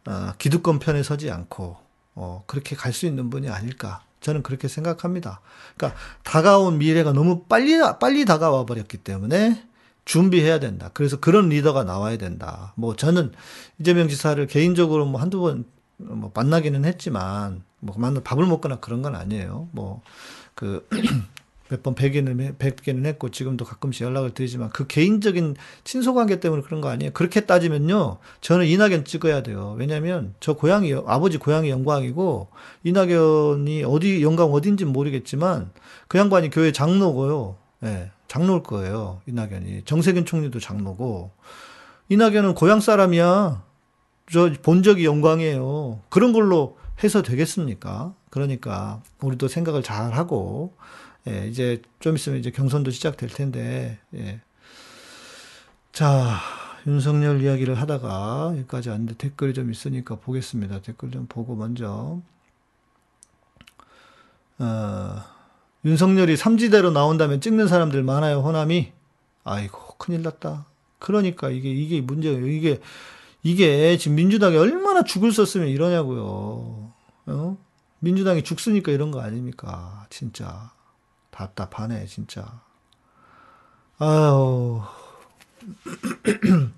어, 기득권 편에 서지 않고 어, 그렇게 갈 수 있는 분이 아닐까. 저는 그렇게 생각합니다. 그러니까 다가온 미래가 너무 빨리 빨리 다가와 버렸기 때문에 준비해야 된다. 그래서 그런 리더가 나와야 된다. 뭐 저는 이재명 지사를 개인적으로 뭐 한두 번 뭐 만나기는 했지만 뭐 만나 밥을 먹거나 그런 건 아니에요. 뭐그 몇번 뵙기는, 뵙기는 했고 지금도 가끔씩 연락을 드리지만 그 개인적인 친소 관계 때문에 그런 거 아니에요. 그렇게 따지면요. 저는 이낙연 찍어야 돼요. 왜냐면 저 고향이, 아버지 고향이 영광이고 이낙연이 어디, 영광 어딘지 모르겠지만 그 양반이 교회 장로고요. 예, 네, 장로일 거예요. 이낙연이. 정세균 총리도 장로고. 이낙연은 고향 사람이야. 저 본적이 영광이에요. 그런 걸로 해서 되겠습니까? 그러니까 우리도 생각을 잘 하고 예, 이제 좀 있으면 이제 경선도 시작될 텐데, 예. 자, 윤석열 이야기를 하다가 여기까지 왔는데 댓글이 좀 있으니까 보겠습니다. 댓글 좀 보고 먼저. 어, 윤석열이 삼지대로 나온다면 찍는 사람들 많아요, 호남이. 아이고, 큰일 났다. 그러니까 이게, 이게 문제예요. 이게, 이게 지금 민주당이 얼마나 죽을 썼으면 이러냐고요. 어? 민주당이 죽으니까 이런 거 아닙니까? 진짜. 답답하네, 진짜. 아유.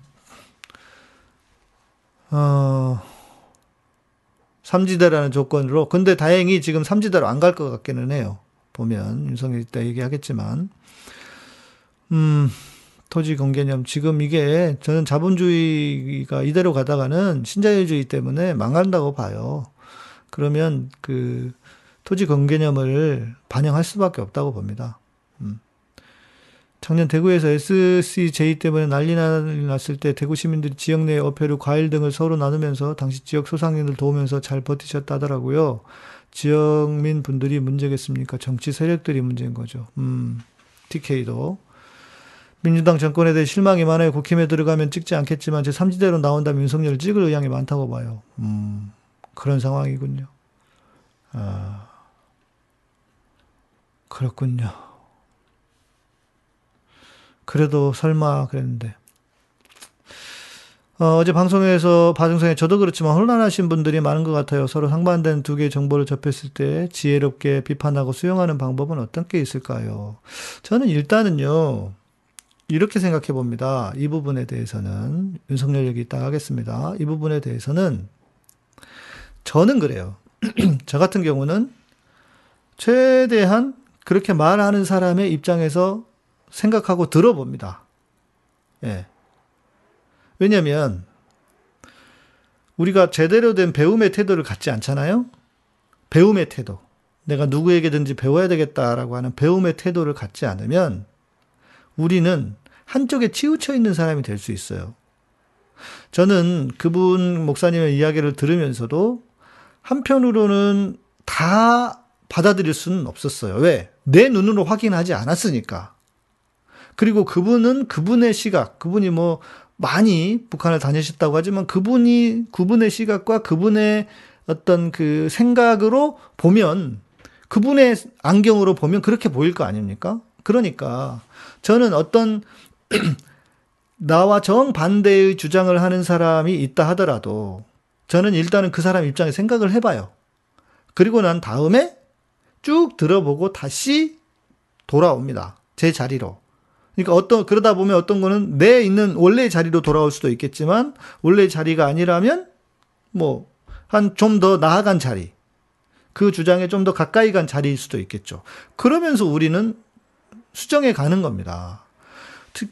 어, 삼지대라는 조건으로. 근데 다행히 지금 삼지대로 안 갈 것 같기는 해요. 보면, 윤석열 이따 얘기하겠지만. 음, 토지 공개념 지금 이게 저는 자본주의가 이대로 가다가는 신자유주의 때문에 망한다고 봐요. 그러면 그 토지 공개념을 반영할 수밖에 없다고 봅니다. 음. 작년 대구에서 SCJ 때문에 난리 났을 때 대구 시민들이 지역 내 어패류, 과일 등을 서로 나누면서 당시 지역 소상인들 도우면서 잘 버티셨다더라고요. 지역민 분들이 문제겠습니까? 정치 세력들이 문제인 거죠. 음, TK도. 민주당 정권에 대해 실망이 많아요. 국힘에 들어가면 찍지 않겠지만 제 3지대로 나온다면 윤석열을 찍을 의향이 많다고 봐요. 음, 그런 상황이군요. 아, 그렇군요. 그래도 설마 그랬는데. 어, 제 방송에서 방송에 저도 그렇지만 혼란하신 분들이 많은 것 같아요. 서로 상반된 두 개의 정보를 접했을 때 지혜롭게 비판하고 수용하는 방법은 어떤 게 있을까요? 저는 일단은요. 이렇게 생각해 봅니다. 이 부분에 대해서는 윤석열 얘기 이따 하겠습니다. 이 부분에 대해서는 저는 그래요. 저 같은 경우는 최대한 그렇게 말하는 사람의 입장에서 생각하고 들어봅니다. 예. 왜냐면 우리가 제대로 된 배움의 태도를 갖지 않잖아요. 배움의 태도. 내가 누구에게든지 배워야 되겠다라고 하는 배움의 태도를 갖지 않으면 우리는 한쪽에 치우쳐 있는 사람이 될 수 있어요. 저는 그분 목사님의 이야기를 들으면서도 한편으로는 다 받아들일 수는 없었어요. 왜? 내 눈으로 확인하지 않았으니까. 그리고 그분은 그분의 시각, 그분이 뭐 많이 북한을 다니셨다고 하지만 그분이 그분의 시각과 그분의 어떤 그 생각으로 보면 그분의 안경으로 보면 그렇게 보일 거 아닙니까? 그러니까 저는 어떤 나와 정반대의 주장을 하는 사람이 있다 하더라도 저는 일단은 그 사람 입장에 생각을 해봐요. 그리고 난 다음에 쭉 들어보고 다시 돌아옵니다. 제 자리로. 그러니까 어떤 그러다 보면 어떤 거는 내 있는 원래의 자리로 돌아올 수도 있겠지만 원래의 자리가 아니라면 뭐 한 좀 더 나아간 자리 그 주장에 좀 더 가까이 간 자리일 수도 있겠죠. 그러면서 우리는 수정해 가는 겁니다.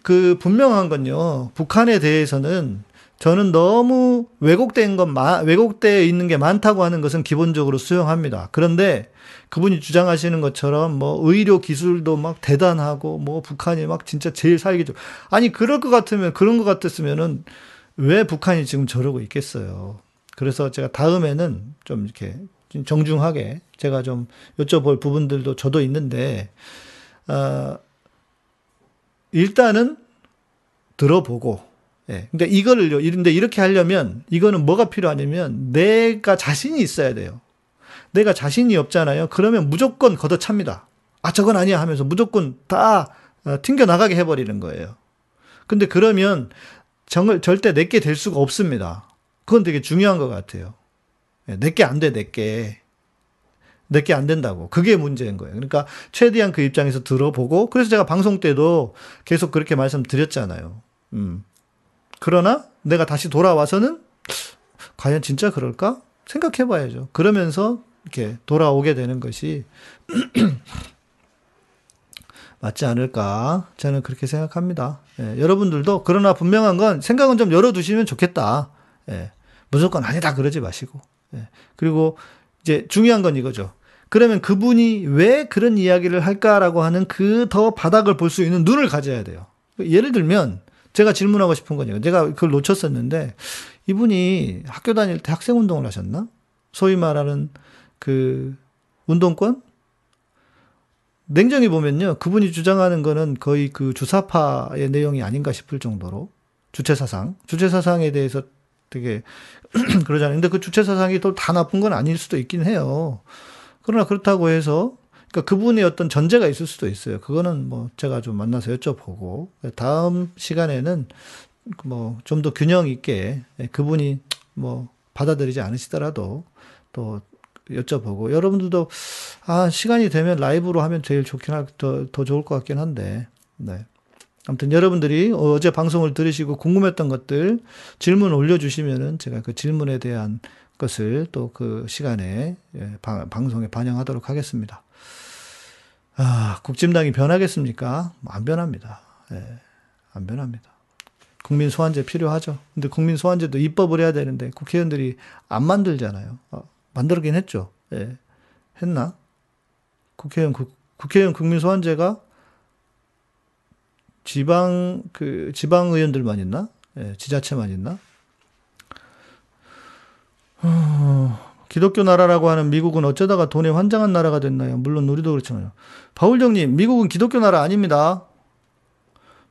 그 분명한 건요. 북한에 대해서는 저는 너무 왜곡된 것, 왜곡되어 있는 게 많다고 하는 것은 기본적으로 수용합니다. 그런데 그분이 주장하시는 것처럼 뭐 의료 기술도 막 대단하고 뭐 북한이 막 진짜 제일 살기 좋. 아니 그럴 것 같으면 그런 것 같았으면은 왜 북한이 지금 저러고 있겠어요. 그래서 제가 다음에는 좀 이렇게 정중하게 제가 좀 여쭤볼 부분들도 저도 있는데 어, 일단은 들어보고 예. 근데 이거를요, 이런데 이렇게 하려면 이거는 뭐가 필요하냐면 내가 자신이 있어야 돼요. 내가 자신이 없잖아요. 그러면 무조건 걷어찹니다. 아, 저건 아니야 하면서 무조건 다 어, 튕겨 나가게 해 버리는 거예요. 근데 그러면 정을 절대 내게 될 수가 없습니다. 그건 되게 중요한 것 같아요. 예, 내게 안 돼, 내게. 내게 안 된다고. 그게 문제인 거예요. 그러니까 최대한 그 입장에서 들어보고, 그래서 제가 방송 때도 계속 그렇게 말씀드렸잖아요. 음. 그러나 내가 다시 돌아와서는 과연 진짜 그럴까? 생각해 봐야죠. 그러면서 이렇게 돌아오게 되는 것이 맞지 않을까? 저는 그렇게 생각합니다. 예, 여러분들도 그러나 분명한 건 생각은 좀 열어두시면 좋겠다. 예, 무조건 아니다 그러지 마시고. 예, 그리고 이제 중요한 건 이거죠. 그러면 그분이 왜 그런 이야기를 할까라고 하는 그 더 바닥을 볼 수 있는 눈을 가져야 돼요. 예를 들면 제가 질문하고 싶은 거니까 제가 그걸 놓쳤었는데 이분이 학교 다닐 때 학생 운동을 하셨나? 소위 말하는 그 운동권? 냉정히 보면요. 그분이 주장하는 거는 거의 그 주사파의 내용이 아닌가 싶을 정도로 주체사상, 주체사상에 대해서 되게 그러잖아요. 근데 그 주체사상이 또 다 나쁜 건 아닐 수도 있긴 해요. 그러나 그렇다고 해서 그러니까 그분의 어떤 전제가 있을 수도 있어요. 그거는 뭐 제가 좀 만나서 여쭤보고 다음 시간에는 뭐 좀 더 균형 있게 그분이 뭐 받아들이지 않으시더라도 또 여쭤보고 여러분들도 아 시간이 되면 라이브로 하면 제일 좋긴 할더 더 좋을 것 같긴 한데 네. 아무튼 여러분들이 어제 방송을 들으시고 궁금했던 것들 질문 올려주시면은 제가 그 질문에 대한 것을 또 그 시간에 예, 방송에 반영하도록 하겠습니다. 아, 국진당이 변하겠습니까? 안 변합니다. 예, 안 변합니다. 국민 소환제 필요하죠. 근데 국민 소환제도 입법을 해야 되는데 국회의원들이 안 만들잖아요. 어, 만들긴 했죠. 예. 했나? 국회의원 국, 국회의원 국민 소환제가 지방 그 지방 의원들만 있나? 예, 지자체만 있나? 어, 기독교 나라라고 하는 미국은 어쩌다가 돈에 환장한 나라가 됐나요? 물론 우리도 그렇지만요. 바울정님, 미국은 기독교 나라 아닙니다.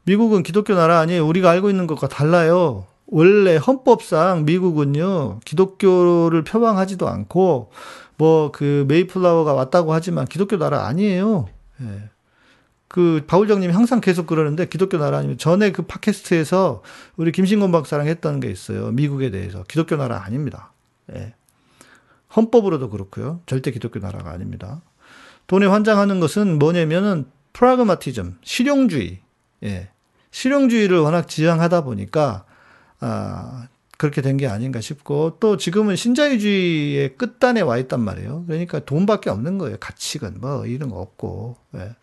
미국은 기독교 나라 아니에요. 우리가 알고 있는 것과 달라요. 원래 헌법상 미국은요, 기독교를 표방하지도 않고, 뭐, 그, 메이플라워가 왔다고 하지만 기독교 나라 아니에요. 예. 그, 바울정님이 항상 계속 그러는데, 기독교 나라 아니면, 전에 그 팟캐스트에서 우리 김신곤 박사랑 했던 게 있어요. 미국에 대해서. 기독교 나라 아닙니다. 예. 헌법으로도 그렇고요. 절대 기독교 나라가 아닙니다. 돈에 환장하는 것은 뭐냐면은, 프라그마티즘, 실용주의. 예. 실용주의를 워낙 지향하다 보니까 아, 그렇게 된 게 아닌가 싶고 또 지금은 신자유주의의 끝단에 와 있단 말이에요. 그러니까 돈밖에 없는 거예요. 가치관 뭐 이런 거 없고. 예.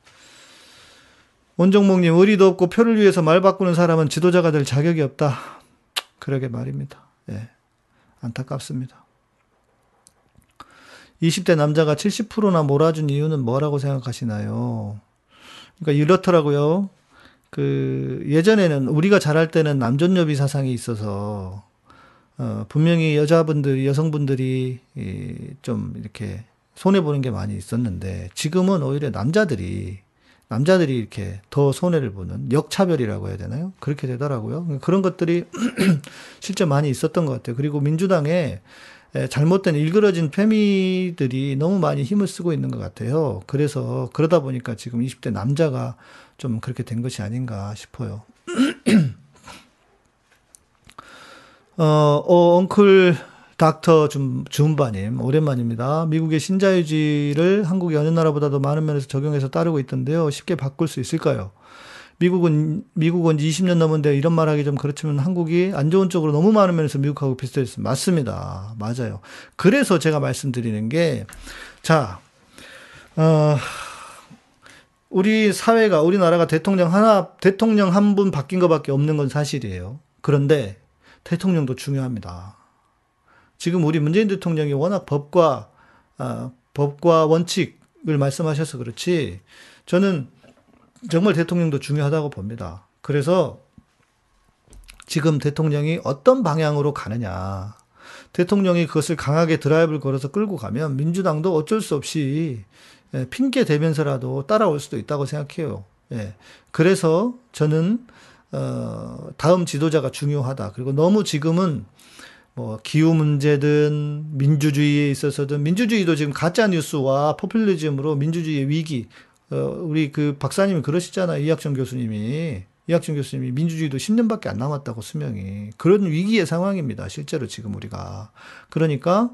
원종목님 의리도 없고 표를 위해서 말 바꾸는 사람은 지도자가 될 자격이 없다. 그러게 말입니다. 예. 안타깝습니다. 20대 남자가 70%나 몰아준 이유는 뭐라고 생각하시나요? 그러니까 이렇더라고요. 그 예전에는 우리가 잘할 때는 남존여비 사상이 있어서 어 분명히 여자분들 여성분들이 이 좀 이렇게 손해 보는 게 많이 있었는데 지금은 오히려 남자들이 남자들이 이렇게 더 손해를 보는 역차별이라고 해야 되나요? 그렇게 되더라고요. 그런 것들이 실제 많이 있었던 것 같아요. 그리고 민주당에 잘못된 일그러진 페미들이 너무 많이 힘을 쓰고 있는 것 같아요. 그래서 그러다 보니까 지금 20대 남자가 좀 그렇게 된 것이 아닌가 싶어요. 어, 어, 엉클 닥터 준, 준바님, 오랜만입니다. 미국의 신자유주의를 한국의 어느 나라보다도 많은 면에서 적용해서 따르고 있던데요. 쉽게 바꿀 수 있을까요? 미국은, 미국은 20년 넘은데 이런 말 하기 좀 그렇지만 한국이 안 좋은 쪽으로 너무 많은 면에서 미국하고 비슷했습니다. 맞습니다. 맞아요. 그래서 제가 말씀드리는 게, 자, 어, 우리 사회가 우리나라가 대통령 하나 대통령 한 분 바뀐 것밖에 없는 건 사실이에요. 그런데 대통령도 중요합니다. 지금 우리 문재인 대통령이 워낙 법과 아, 법과 원칙을 말씀하셔서 그렇지 저는 정말 대통령도 중요하다고 봅니다. 그래서 지금 대통령이 어떤 방향으로 가느냐. 대통령이 그것을 강하게 드라이브를 걸어서 끌고 가면 민주당도 어쩔 수 없이 예, 핑계 대면서라도 따라올 수도 있다고 생각해요. 예. 그래서 저는 어, 다음 지도자가 중요하다. 그리고 너무 지금은 뭐 기후 문제든 민주주의에 있어서든 민주주의도 지금 가짜 뉴스와 포퓰리즘으로 민주주의의 위기. 어, 우리 그 박사님이 그러시잖아요. 이학정 교수님이. 이학정 교수님이 민주주의도 10년밖에 안 남았다고 수명이. 그런 위기의 상황입니다. 실제로 지금 우리가. 그러니까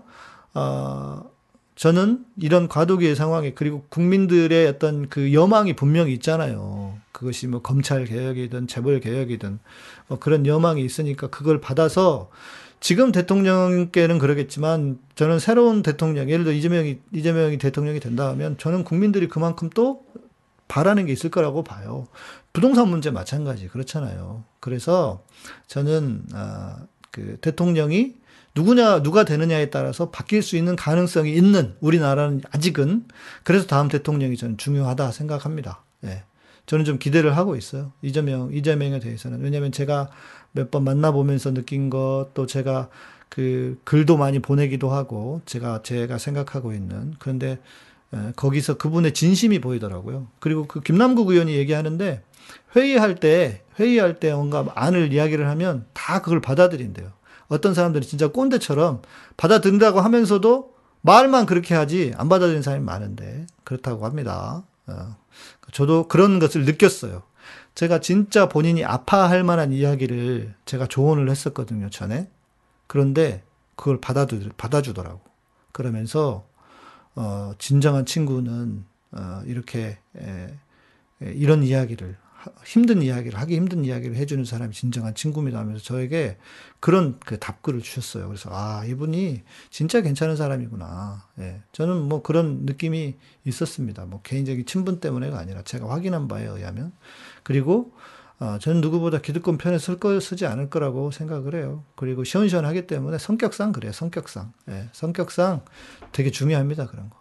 어, 저는 이런 과도기의 상황에 그리고 국민들의 어떤 그 여망이 분명히 있잖아요. 그것이 뭐 검찰 개혁이든 재벌 개혁이든 뭐 그런 여망이 있으니까 그걸 받아서 지금 대통령께는 그러겠지만 저는 새로운 대통령 예를 들어 이재명이 이재명이 대통령이 된다 하면 저는 국민들이 그만큼 또 바라는 게 있을 거라고 봐요. 부동산 문제 마찬가지 그렇잖아요. 그래서 저는 아 그 대통령이 누구냐, 누가 되느냐에 따라서 바뀔 수 있는 가능성이 있는 우리나라는 아직은 그래서 다음 대통령이 저는 중요하다 생각합니다. 예. 저는 좀 기대를 하고 있어요. 이재명, 이재명에 대해서는. 왜냐면 제가 몇 번 만나보면서 느낀 것, 또 제가 그 글도 많이 보내기도 하고, 제가, 제가 생각하고 있는. 그런데, 예, 거기서 그분의 진심이 보이더라고요. 그리고 그 김남국 의원이 얘기하는데, 회의할 때, 회의할 때 뭔가 안을 이야기를 하면 다 그걸 받아들인대요. 어떤 사람들이 진짜 꼰대처럼 받아들인다고 하면서도 말만 그렇게 하지 안 받아들이는 사람이 많은데 그렇다고 합니다. 어. 저도 그런 것을 느꼈어요. 제가 진짜 본인이 아파할 만한 이야기를 제가 조언을 했었거든요, 전에. 그런데 그걸 받아주, 받아주더라고. 그러면서, 어, 진정한 친구는, 어, 이렇게, 에, 에, 이런 이야기를 힘든 이야기를 하기 힘든 이야기를 해주는 사람이 진정한 친구입니다 하면서 저에게 그런 그 답글을 주셨어요. 그래서 아 이분이 진짜 괜찮은 사람이구나. 예, 저는 뭐 그런 느낌이 있었습니다. 뭐 개인적인 친분 때문에가 아니라 제가 확인한 바에 의하면 그리고 어, 저는 누구보다 기득권 편에 쓸 거, 쓰지 않을 거라고 생각을 해요. 그리고 시원시원하기 때문에 성격상 그래요. 성격상. 예, 성격상 되게 중요합니다. 그런 거.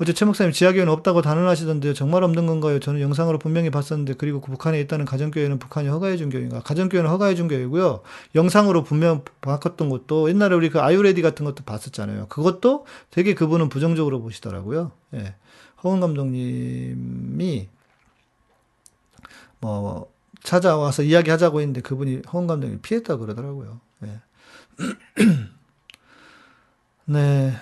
어제 최 목사님 지하교회는 없다고 단언하시던데요. 정말 없는 건가요? 저는 영상으로 분명히 봤었는데 그리고 그 북한에 있다는 가정교회는 북한이 허가해 준 교회인가? 가정교회는 허가해 준 교회고요. 영상으로 분명 바꿨던 것도 옛날에 우리 그 아유레디 같은 것도 봤었잖아요. 그것도 되게 그분은 부정적으로 보시더라고요. 예. 허은 감독님이 뭐 찾아와서 이야기하자고 했는데 그분이 허은 감독님이 피했다 그러더라고요. 예. 네.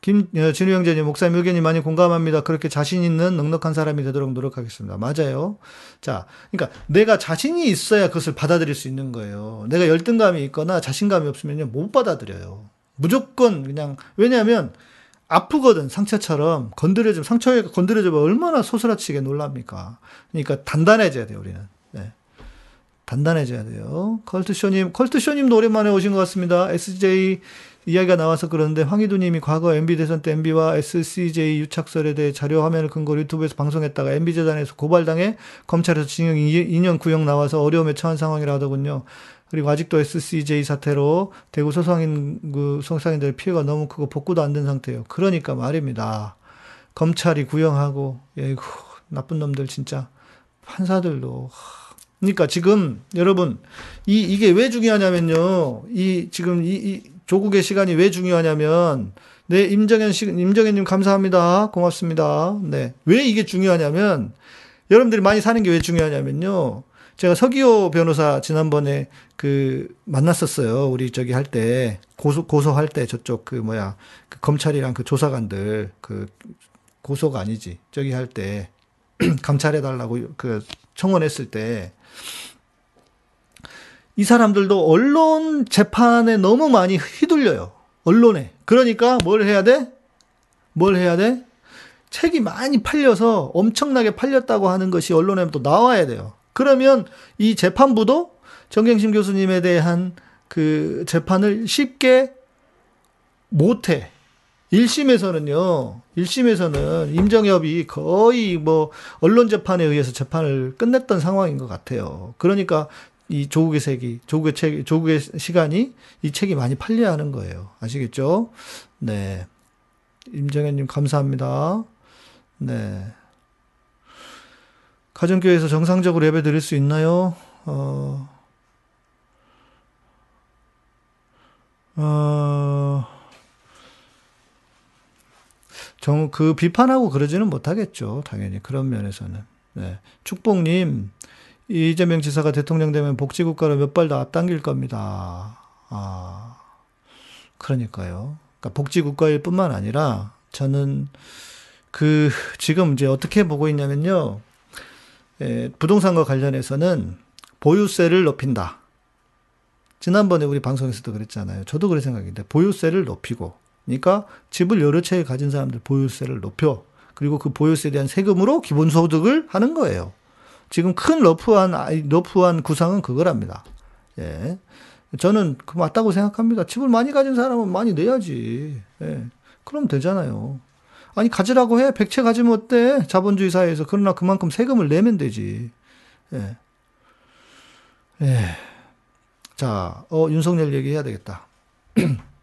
김, 어, 진우 형제님, 목사님 의견이 많이 공감합니다. 그렇게 자신 있는 넉넉한 사람이 되도록 노력하겠습니다. 맞아요. 자, 그러니까 내가 자신이 있어야 그것을 받아들일 수 있는 거예요. 내가 열등감이 있거나 자신감이 없으면 못 받아들여요. 무조건 그냥, 왜냐하면 아프거든, 상처처럼. 건드려주면, 상처에 건드려주면 얼마나 소스라치게 놀랍니까? 그러니까 단단해져야 돼요, 우리는. 네. 단단해져야 돼요. 컬트쇼님, 컬트쇼님도 오랜만에 오신 것 같습니다. SJ 이야기가 나와서 그러는데 황희두님이 과거 MB 대선 때 MB와 SCJ 유착설에 대해 자료 화면을 근거로 유튜브에서 방송했다가 MB 재단에서 고발당해 검찰에서 징역 2년 구형 나와서 어려움에 처한 상황이라 하더군요. 그리고 아직도 SCJ 사태로 대구 소상인 그 소상인들의 피해가 너무 크고 복구도 안 된 상태예요. 그러니까 말입니다. 검찰이 구형하고 예이고 나쁜 놈들 진짜 판사들도 그러니까 지금 여러분 이 이게 왜 중요하냐면요. 이 지금 이, 이 조국의 시간이 왜 중요하냐면 네 임정현 씨 임정현 님 감사합니다 고맙습니다. 네 왜 이게 중요하냐면 여러분들이 많이 사는 게 왜 중요하냐면요. 제가 서기호 변호사 지난번에 그 만났었어요. 우리 저기 할 때 고소 고소할 때 저쪽 그 뭐야 그 검찰이랑 그 조사관들 그 고소가 아니지 저기 할 때 감찰해 달라고 그 청원했을 때 이 사람들도 언론 재판에 너무 많이 휘둘려요. 언론에. 그러니까 뭘 해야 돼? 뭘 해야 돼? 책이 많이 팔려서 엄청나게 팔렸다고 하는 것이 언론에 또 나와야 돼요. 그러면 이 재판부도 정경심 교수님에 대한 그 재판을 쉽게 못해. 1심에서는요, 1심에서는 임정엽이 거의 뭐, 언론 재판에 의해서 재판을 끝냈던 상황인 것 같아요. 그러니까 이 조국의 색이, 조국의 책, 조국의 시간이 이 책이 많이 팔려야 하는 거예요. 아시겠죠? 네. 임정현님 감사합니다. 네. 가정교회에서 정상적으로 예배 드릴 수 있나요? 어, 어, 정, 그 비판하고 그러지는 못하겠죠. 당연히. 그런 면에서는. 네. 축복님, 이재명 지사가 대통령 되면 복지국가로 몇 발 더 앞당길 겁니다. 아, 그러니까요. 그러니까 복지국가일 뿐만 아니라 저는 그 지금 이제 어떻게 보고 있냐면요. 예, 부동산과 관련해서는 보유세를 높인다. 지난번에 우리 방송에서도 그랬잖아요. 저도 그런 생각인데 보유세를 높이고 그러니까 집을 여러 채 가진 사람들 보유세를 높여 그리고 그 보유세에 대한 세금으로 기본소득을 하는 거예요. 지금 큰 러프한 러프한 구상은 그거랍니다. 예. 저는 그 맞다고 생각합니다. 집을 많이 가진 사람은 많이 내야지. 예. 그럼 되잖아요. 아니 가지라고 해. 백채 가지면 어때? 자본주의 사회에서 그러나 그만큼 세금을 내면 되지. 예. 예. 자, 어 윤석열 얘기해야 되겠다.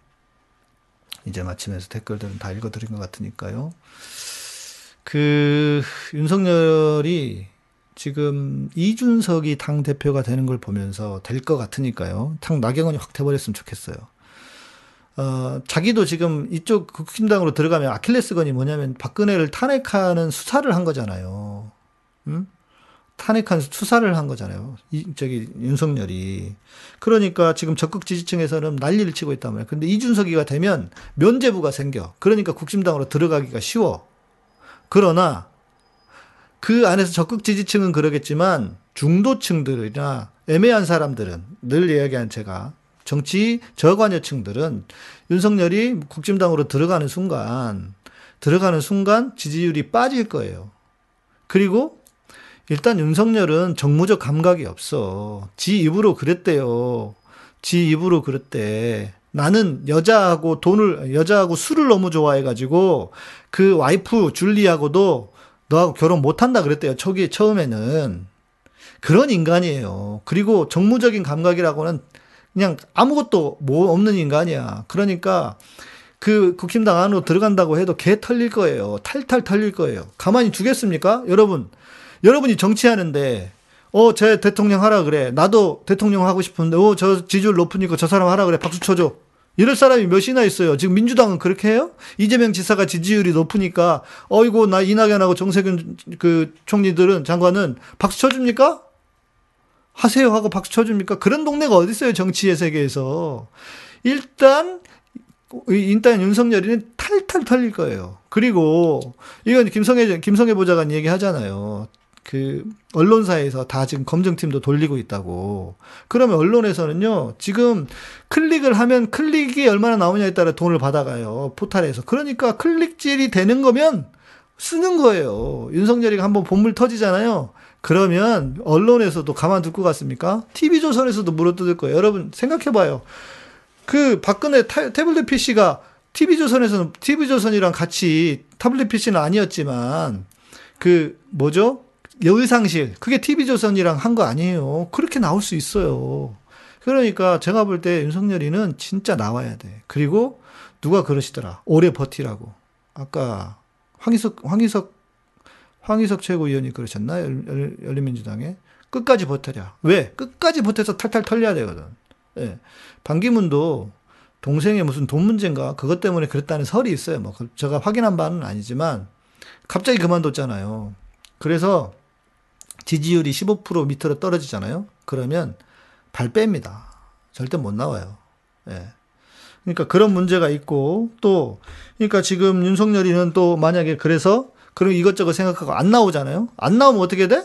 이제 마치면서 댓글들은 다 읽어드린 것 같으니까요. 그 윤석열이 지금 이준석이 당 대표가 되는 걸 보면서 될 것 같으니까요. 당 나경원이 확 돼버렸으면 좋겠어요. 어, 자기도 지금 이쪽 국힘당으로 들어가면 아킬레스건이 뭐냐면 박근혜를 탄핵하는 수사를 한 거잖아요. 응? 탄핵한 수사를 한 거잖아요. 이, 저기, 윤석열이. 그러니까 지금 적극 지지층에서는 난리를 치고 있단 말이에요. 근데 이준석이가 되면 면제부가 생겨. 그러니까 국힘당으로 들어가기가 쉬워. 그러나 그 안에서 적극 지지층은 그러겠지만 중도층들이나 애매한 사람들은 늘 이야기한 제가 정치 저관여층들은 윤석열이 국힘당으로 들어가는 순간 들어가는 순간 지지율이 빠질 거예요. 그리고 일단 윤석열은 정무적 감각이 없어. 지 입으로 그랬대요. 지 입으로 그랬대. 나는 여자하고 돈을, 여자하고 술을 너무 좋아해가지고 그 와이프 줄리하고도 너하고 결혼 못한다 그랬대요. 초기, 처음에는. 그런 인간이에요. 그리고 정무적인 감각이라고는 그냥 아무것도 뭐 없는 인간이야. 그러니까 그 국힘당 안으로 들어간다고 해도 개 털릴 거예요. 탈탈 털릴 거예요. 가만히 두겠습니까? 여러분, 여러분이 정치하는데 어, 제 대통령 하라 그래. 나도 대통령 하고 싶은데, 어, 저 지지율 높으니까 저 사람 하라 그래. 박수 쳐줘. 이럴 사람이 몇이나 있어요. 지금 민주당은 그렇게 해요? 이재명 지사가 지지율이 높으니까, 어이고, 나 이낙연하고 정세균 그 총리들은, 장관은 박수 쳐줍니까? 하세요 하고 박수 쳐줍니까? 그런 동네가 어딨어요, 정치의 세계에서. 일단, 일단 윤석열이는 탈탈 털릴 거예요. 그리고, 이건 김성애, 김성애 보좌관 얘기 하잖아요. 그 언론사에서 다 지금 검증팀도 돌리고 있다고. 그러면 언론에서는요, 지금 클릭을 하면 클릭이 얼마나 나오냐에 따라 돈을 받아가요. 포탈에서. 그러니까 클릭질이 되는 거면 쓰는 거예요. 윤석열이가 한번 본물 터지잖아요. 그러면 언론에서도 가만 둘 것 같습니까? TV조선에서도 물어뜯을 거예요. 여러분 생각해봐요. 그 박근혜 타, 태블릿 PC가 TV조선에서는 TV조선이랑 같이 타블릿 PC는 아니었지만 그 뭐죠? 여의상실 그게 TV조선이랑 한 거 아니에요. 그렇게 나올 수 있어요. 그러니까 제가 볼 때 윤석열이는 진짜 나와야 돼. 그리고 누가 그러시더라. 오래 버티라고. 아까 황희석 황희석 황희석 최고위원이 그러셨나? 열, 린민주당에 끝까지 버텨라. 왜? 끝까지 버텨서 탈탈 털려야 되거든. 예. 반기문도 동생의 무슨 돈 문제인가 그것 때문에 그랬다는 설이 있어요. 뭐 제가 확인한 바는 아니지만 갑자기 그만뒀잖아요. 그래서 지지율이 15% 밑으로 떨어지잖아요. 그러면 발 뺍니다. 절대 못 나와요. 예. 그러니까 그런 문제가 있고 또 그러니까 지금 윤석열이는 또 만약에 그래서 그럼 이것저것 생각하고 안 나오잖아요. 안 나오면 어떻게 돼?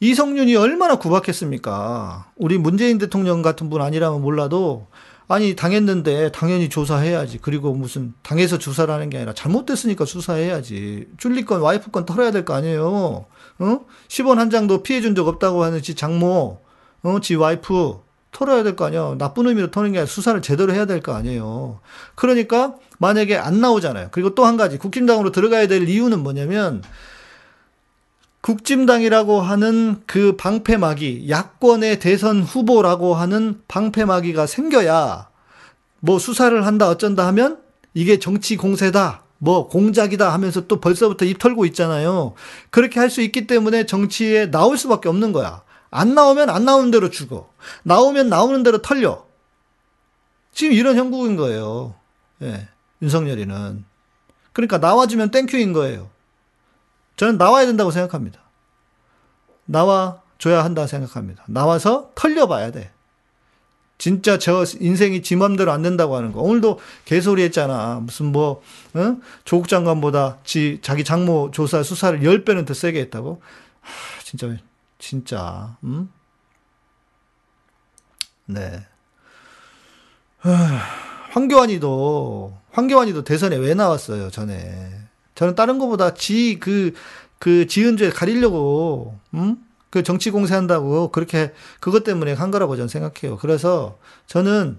이성윤이 얼마나 구박했습니까? 우리 문재인 대통령 같은 분 아니라면 몰라도 아니 당했는데 당연히 조사해야지. 그리고 무슨 당에서 조사를 하는 게 아니라 잘못됐으니까 수사해야지. 줄리 건 와이프 건 털어야 될 거 아니에요. 어? 10원 한 장도 피해 준 적 없다고 하는 지 장모, 어, 지 와이프 털어야 될 거 아니에요. 나쁜 의미로 터는 게 아니라 수사를 제대로 해야 될 거 아니에요. 그러니까 만약에 안 나오잖아요. 그리고 또 한 가지 국힘당으로 들어가야 될 이유는 뭐냐면 국진당이라고 하는 그 방패막이 야권의 대선 후보라고 하는 방패막이가 생겨야 뭐 수사를 한다 어쩐다 하면 이게 정치 공세다. 뭐 공작이다 하면서 또 벌써부터 입 털고 있잖아요. 그렇게 할 수 있기 때문에 정치에 나올 수밖에 없는 거야. 안 나오면 안 나오는 대로 죽어. 나오면 나오는 대로 털려. 지금 이런 형국인 거예요. 예. 윤석열이는. 그러니까 나와주면 thank you인 거예요. 저는 나와야 된다고 생각합니다. 나와 줘야 한다 생각합니다. 나와서 털려봐야 돼. 진짜 저 인생이 지 맘대로 안 된다고 하는 거. 오늘도 개소리 했잖아. 무슨 뭐, 어? 조국 장관보다 지, 자기 장모 조사 수사를 10배는 더 세게 했다고? 하, 진짜, 진짜, 음? 네. 하, 황교안이도, 황교안이도 대선에 왜 나왔어요, 전에. 저는 다른 것보다 지, 그, 그 지은 죄 가리려고, 음? 그 정치 공세한다고 그렇게 그것 때문에 한 거라고 저는 생각해요. 그래서 저는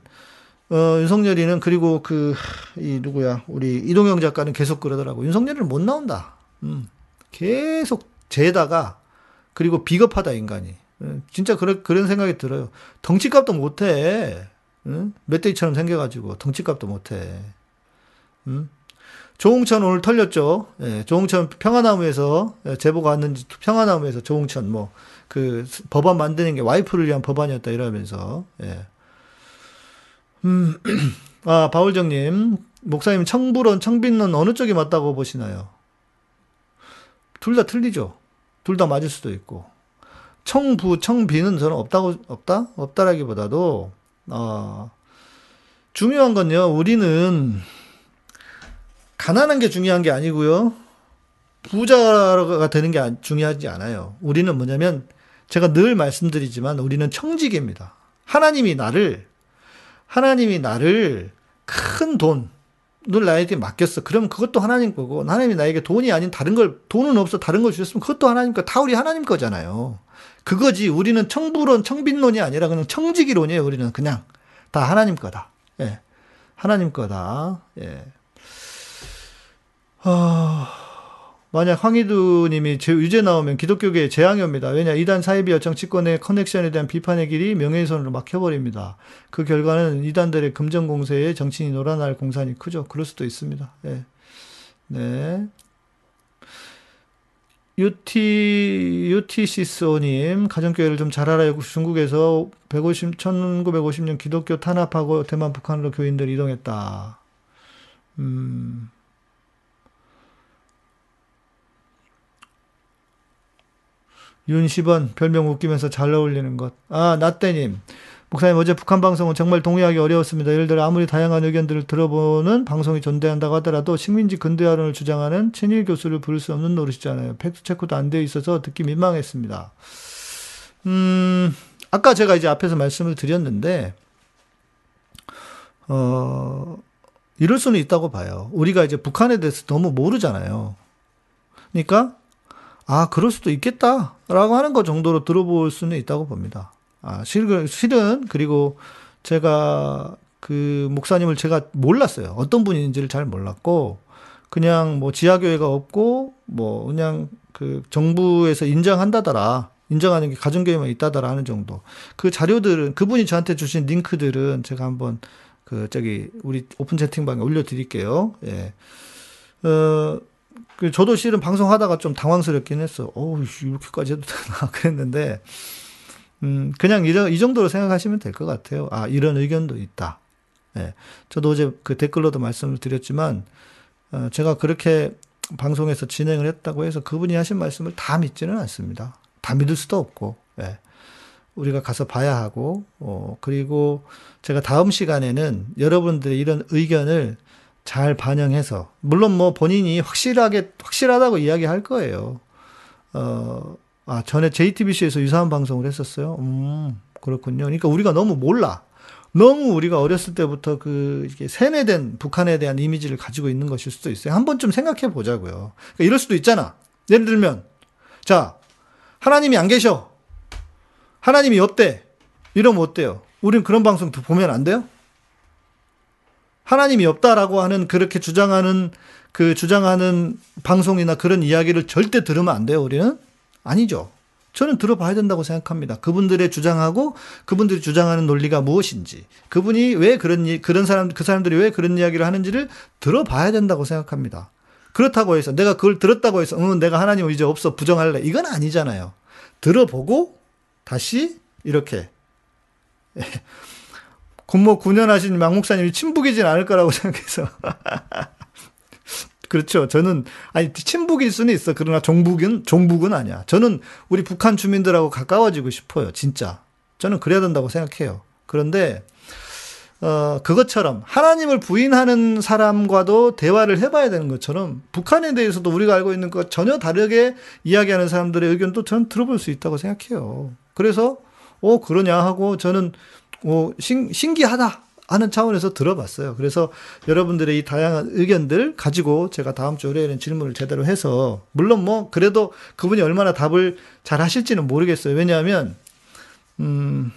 어, 윤석열이는 그리고 그, 이, 누구야, 우리 이동영 작가는 계속 그러더라고. 윤석열이는 못 나온다. 음, 계속 재다가, 그리고 비겁하다, 인간이. 음, 진짜 그런, 그런 생각이 들어요. 덩치값도 못 해. 음? 멧돼지처럼 생겨가지고, 덩치값도 못 해. 음? 조홍천 오늘 털렸죠. 예, 조홍천 평화나무에서 예, 제보가 왔는지 평화나무에서 조홍천 뭐 그 법안 만드는 게 와이프를 위한 법안이었다 이러면서 예. 음, 아 바울정님 목사님 청부론 청빈론 어느 쪽이 맞다고 보시나요? 둘 다 틀리죠. 둘 다 맞을 수도 있고 청부 청비는 저는 없다고 없다 없다라기보다도 어, 중요한 건요. 우리는 가난한 게 중요한 게 아니고요. 부자가 되는 게 중요하지 않아요. 우리는 뭐냐면 제가 늘 말씀드리지만 우리는 청지기입니다. 하나님이 나를 하나님이 나를 큰 돈을 나에게 맡겼어. 그럼 그것도 하나님 거고 하나님이 나에게 돈이 아닌 다른 걸 돈은 없어 다른 걸 주셨으면 그것도 하나님 거. 다 우리 하나님 거잖아요. 그거지. 우리는 청부론, 청빈론이 아니라 그냥 청지기론이에요. 우리는 그냥 다 하나님 거다. 예. 하나님 거다. 예. 아, 만약 황희두 님이 제- 유죄 나오면 기독교계의 재앙이 옵니다. 왜냐, 이단 사이비와 정치권의 커넥션에 대한 비판의 길이 명예훼손으로 막혀버립니다. 그 결과는 이단들의 금전 공세에 정치인이 놀아날 공산이 크죠. 그럴 수도 있습니다. 예. 네. UT, UTCSO님, 가정교회를 좀 잘 알아요. 중국에서 150, 1950년 기독교 탄압하고 대만, 북한으로 교인들 이동했다. 음, 윤시번, 별명 웃기면서 잘 어울리는 것. 아, 나떼님. 목사님, 어제 북한 방송은 정말 동의하기 어려웠습니다. 예를 들어, 아무리 다양한 의견들을 들어보는 방송이 존재한다고 하더라도 식민지 근대화론을 주장하는 친일 교수를 부를 수 없는 노릇이잖아요. 팩트 체크도 안 되어 있어서 듣기 민망했습니다. 음, 아까 제가 이제 앞에서 말씀을 드렸는데, 어, 이럴 수는 있다고 봐요. 우리가 이제 북한에 대해서 너무 모르잖아요. 그러니까, 아, 그럴 수도 있겠다. 라고 하는 것 정도로 들어볼 수는 있다고 봅니다. 아, 실은, 실은, 그리고 제가 그 목사님을 제가 몰랐어요. 어떤 분인지를 잘 몰랐고, 그냥 뭐 지하교회가 없고, 뭐 그냥 그 정부에서 인정한다더라. 인정하는 게 가정교회만 있다더라 하는 정도. 그 자료들은, 그분이 저한테 주신 링크들은 제가 한번 그 저기 우리 오픈 채팅방에 올려드릴게요. 예. 어, 그 저도 실은 방송하다가 좀 당황스럽긴 했어. 어우, 이렇게까지 해도 되나? 그랬는데, 음, 그냥 이, 이 정도로 생각하시면 될 것 같아요. 아, 이런 의견도 있다. 예. 저도 어제 그 댓글로도 말씀을 드렸지만, 어, 제가 그렇게 방송에서 진행을 했다고 해서 그분이 하신 말씀을 다 믿지는 않습니다. 다 믿을 수도 없고, 예. 우리가 가서 봐야 하고, 어, 그리고 제가 다음 시간에는 여러분들의 이런 의견을 잘 반영해서, 물론 뭐 본인이 확실하게, 확실하다고 이야기할 거예요. 어, 아, 전에 JTBC에서 유사한 방송을 했었어요. 음, 그렇군요. 그러니까 우리가 너무 몰라. 너무 우리가 어렸을 때부터 그, 세뇌된 북한에 대한 이미지를 가지고 있는 것일 수도 있어요. 한 번쯤 생각해 보자고요. 그러니까 이럴 수도 있잖아. 예를 들면, 자, 하나님이 안 계셔. 하나님이 없대. 이러면 어때요? 우린 그런 방송 보면 안 돼요? 하나님이 없다라고 하는 그렇게 주장하는 그 주장하는 방송이나 그런 이야기를 절대 들으면 안 돼요, 우리는? 아니죠. 저는 들어봐야 된다고 생각합니다. 그분들의 주장하고 그분들이 주장하는 논리가 무엇인지, 그분이 왜 그런 이- 그런 사람 그 사람들이 왜 그런 이야기를 하는지를 들어봐야 된다고 생각합니다. 그렇다고 해서 내가 그걸 들었다고 해서 응 내가 하나님 이제 없어 부정할래 이건 아니잖아요. 들어보고 다시 이렇게 군모 9년 하신 막 목사님이 친북이진 않을 거라고 생각해서 그렇죠. 저는 아니 친북일 수는 있어. 그러나 종북은 종북은 아니야. 저는 우리 북한 주민들하고 가까워지고 싶어요. 진짜. 저는 그래야 된다고 생각해요. 그런데 어 그것처럼 하나님을 부인하는 사람과도 대화를 해봐야 되는 것처럼 북한에 대해서도 우리가 알고 있는 것 전혀 다르게 이야기하는 사람들의 의견도 저는 들어볼 수 있다고 생각해요. 그래서 어 그러냐 하고 저는 어 신, 신기하다 하는 차원에서 들어봤어요. 그래서 여러분들의 이 다양한 의견들 가지고 제가 다음 주 월요일엔 질문을 제대로 해서 물론 뭐 그래도 그분이 얼마나 답을 잘 하실지는 모르겠어요. 왜냐하면 음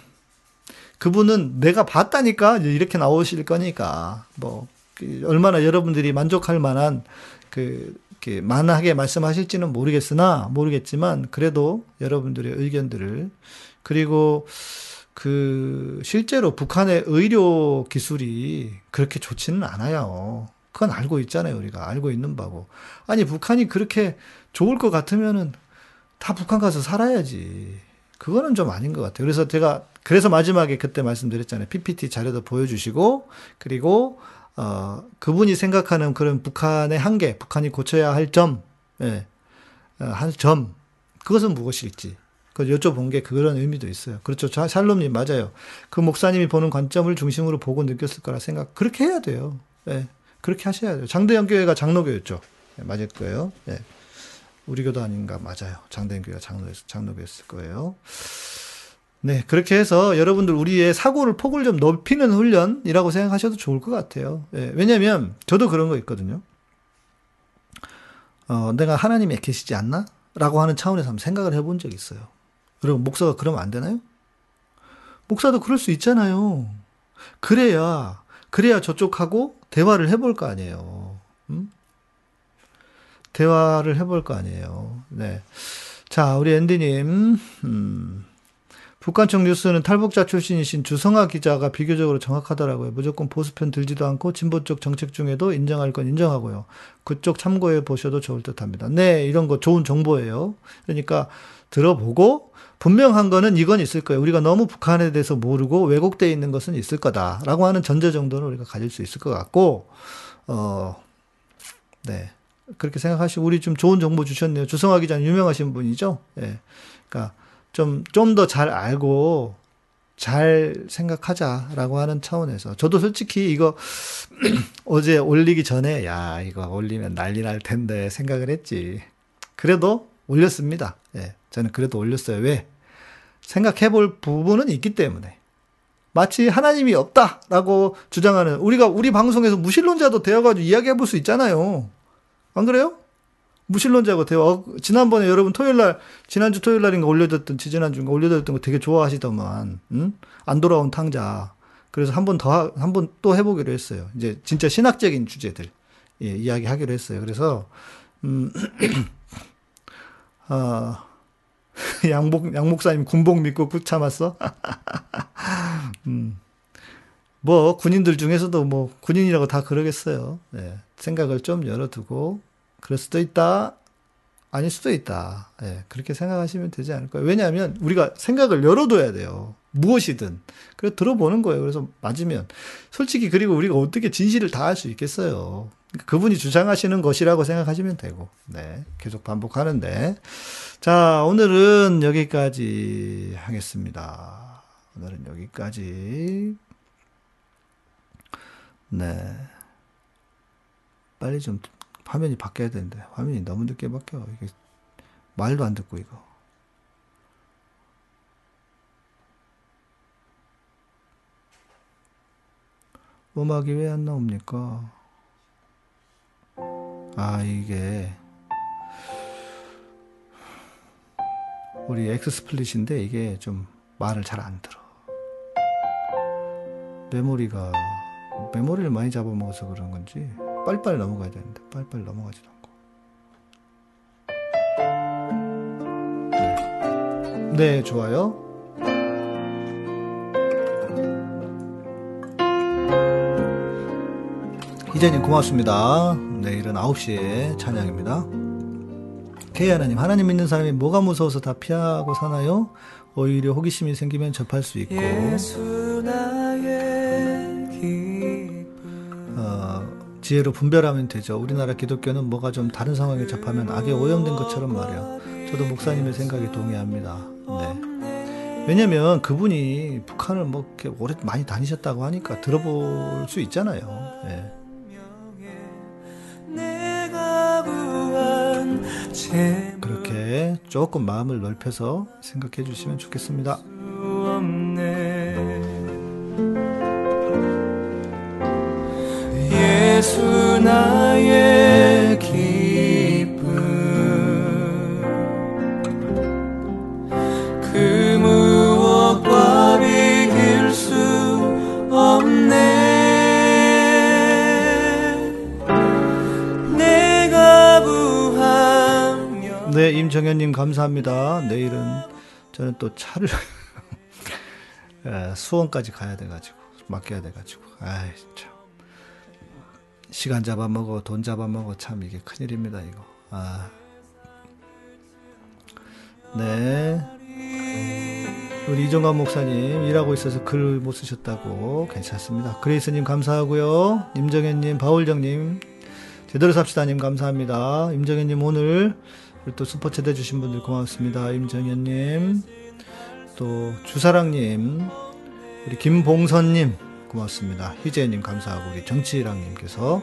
그분은 내가 봤다니까 이렇게 나오실 거니까 뭐그 얼마나 여러분들이 만족할 만한 그 이렇게 만하게 말씀하실지는 모르겠으나 모르겠지만 그래도 여러분들의 의견들을 그리고 그 실제로 북한의 의료 기술이 그렇게 좋지는 않아요. 그건 알고 있잖아요, 우리가 알고 있는 바고. 아니 북한이 그렇게 좋을 것 같으면은 다 북한 가서 살아야지. 그거는 좀 아닌 것 같아요. 그래서 제가 그래서 마지막에 그때 말씀드렸잖아요. PPT 자료도 보여주시고 그리고 어 그분이 생각하는 그런 북한의 한계, 북한이 고쳐야 할 점, 예, 어, 한 점, 그것은 무엇일지. 그 여쭤본 게 그런 의미도 있어요. 그렇죠. 자, 샬롬님 맞아요. 그 목사님이 보는 관점을 중심으로 보고 느꼈을 거라 생각. 그렇게 해야 돼요. 예. 그렇게 하셔야 돼요. 장대영 교회가 장로교였죠. 예, 맞을 거예요. 예. 우리 교도 아닌가 맞아요. 장대영 교회가 장로 장로교였을 거예요. 네, 그렇게 해서 여러분들 우리의 사고를 폭을 좀 넓히는 훈련이라고 생각하셔도 좋을 것 같아요. 예, 왜냐면 저도 그런 거 있거든요. 어, 내가 하나님이 계시지 않나? 라고 하는 차원에서 한번 생각을 해본 적이 있어요. 여러분, 목사가 그러면 안 되나요? 목사도 그럴 수 있잖아요. 그래야, 그래야 저쪽하고 대화를 해볼 거 아니에요. 음? 대화를 해볼 거 아니에요. 네. 자, 우리 앤디님, 음, 북한청 뉴스는 탈북자 출신이신 주성아 기자가 비교적으로 정확하더라고요. 무조건 보수편 들지도 않고 진보 쪽 정책 중에도 인정할 건 인정하고요. 그쪽 참고해 보셔도 좋을 듯 합니다. 네, 이런 거 좋은 정보예요. 그러니까 들어보고 분명한 거는 이건 있을 거예요. 우리가 너무 북한에 대해서 모르고 왜곡되어 있는 것은 있을 거다라고 하는 전제 정도는 우리가 가질 수 있을 것 같고, 어, 네. 그렇게 생각하시고, 우리 좀 좋은 정보 주셨네요. 주성아 기자는 유명하신 분이죠. 예. 네. 그러니까 좀, 좀 더 잘 알고, 잘 생각하자라고 하는 차원에서. 저도 솔직히 이거 어제 올리기 전에, 야, 이거 올리면 난리 날 텐데 생각을 했지. 그래도 올렸습니다. 예. 저는 그래도 올렸어요. 왜? 생각해 볼 부분은 있기 때문에. 마치 하나님이 없다라고 주장하는, 우리가, 우리 방송에서 무신론자도 되어가지고 이야기해 볼 수 있잖아요. 안 그래요? 무신론자고 대화. 어, 지난번에 여러분 토요일 날, 지난주 토요일 날인가 올려뒀던, 지지난주인가 올려뒀던 거 되게 좋아하시더만, 응? 안 돌아온 탕자. 그래서 한 번 더, 한 번 또 해보기로 했어요. 이제 진짜 신학적인 주제들, 예, 이야기 하기로 했어요. 그래서, 음, 어, 양복, 양목사님 군복 믿고 꾹 참았어? 음. 뭐, 군인들 중에서도 뭐, 군인이라고 다 그러겠어요. 네. 생각을 좀 열어두고, 그럴 수도 있다. 아닐 수도 있다. 예, 그렇게 생각하시면 되지 않을까요? 왜냐하면 우리가 생각을 열어둬야 돼요. 무엇이든. 그래서 들어보는 거예요. 그래서 맞으면. 솔직히 그리고 우리가 어떻게 진실을 다 할 수 있겠어요. 그분이 주장하시는 것이라고 생각하시면 되고. 네. 계속 반복하는데. 자, 오늘은 여기까지 하겠습니다. 오늘은 여기까지. 네. 빨리 좀 화면이 바뀌어야 되는데 화면이 너무 늦게 바뀌어 이게 말도 안 듣고 이거 음악이 왜 안 나옵니까? 아 이게 우리 엑스스플릿인데 이게 좀 말을 잘 안 들어. 메모리가 메모리를 많이 잡아먹어서 그런 건지 빨리빨리 넘어가야 되는데 빨리빨리 넘어가지도 않고. 네, 네 좋아요 이재님 고맙습니다 내일은 9시에 찬양입니다 K 하나님 하나님 믿는 사람이 뭐가 무서워서 다 피하고 사나요? 오히려 호기심이 생기면 접할 수 있고 지혜로 분별하면 되죠. 우리나라 기독교는 뭐가 좀 다른 상황에 접하면 악에 오염된 것처럼 말이야. 저도 목사님의 생각에 동의합니다. 네. 왜냐면 그분이 북한을 뭐 이렇게 오래 많이 다니셨다고 하니까 들어볼 수 있잖아요. 네. 그렇게 조금 마음을 넓혀서 생각해 주시면 좋겠습니다. 예수 나의 임정현님 감사합니다 내일은 저는 또 차를 수원까지 가야 돼가지고 맡겨야 돼가지고 아이 참 시간 잡아먹어, 돈 잡아먹어, 참 이게 큰일입니다, 이거. 아. 네. 우리 이종관 목사님, 일하고 있어서 글 못 쓰셨다고. 괜찮습니다. 그레이스님 감사하고요. 임정현님, 바울정님, 제대로 삽시다님 감사합니다. 임정현님 오늘 또 슈퍼챗 해주신 분들 고맙습니다. 임정현님, 또 주사랑님, 우리 김봉선님, 고맙습니다. 희재님 감사하고 우리 정치랑님께서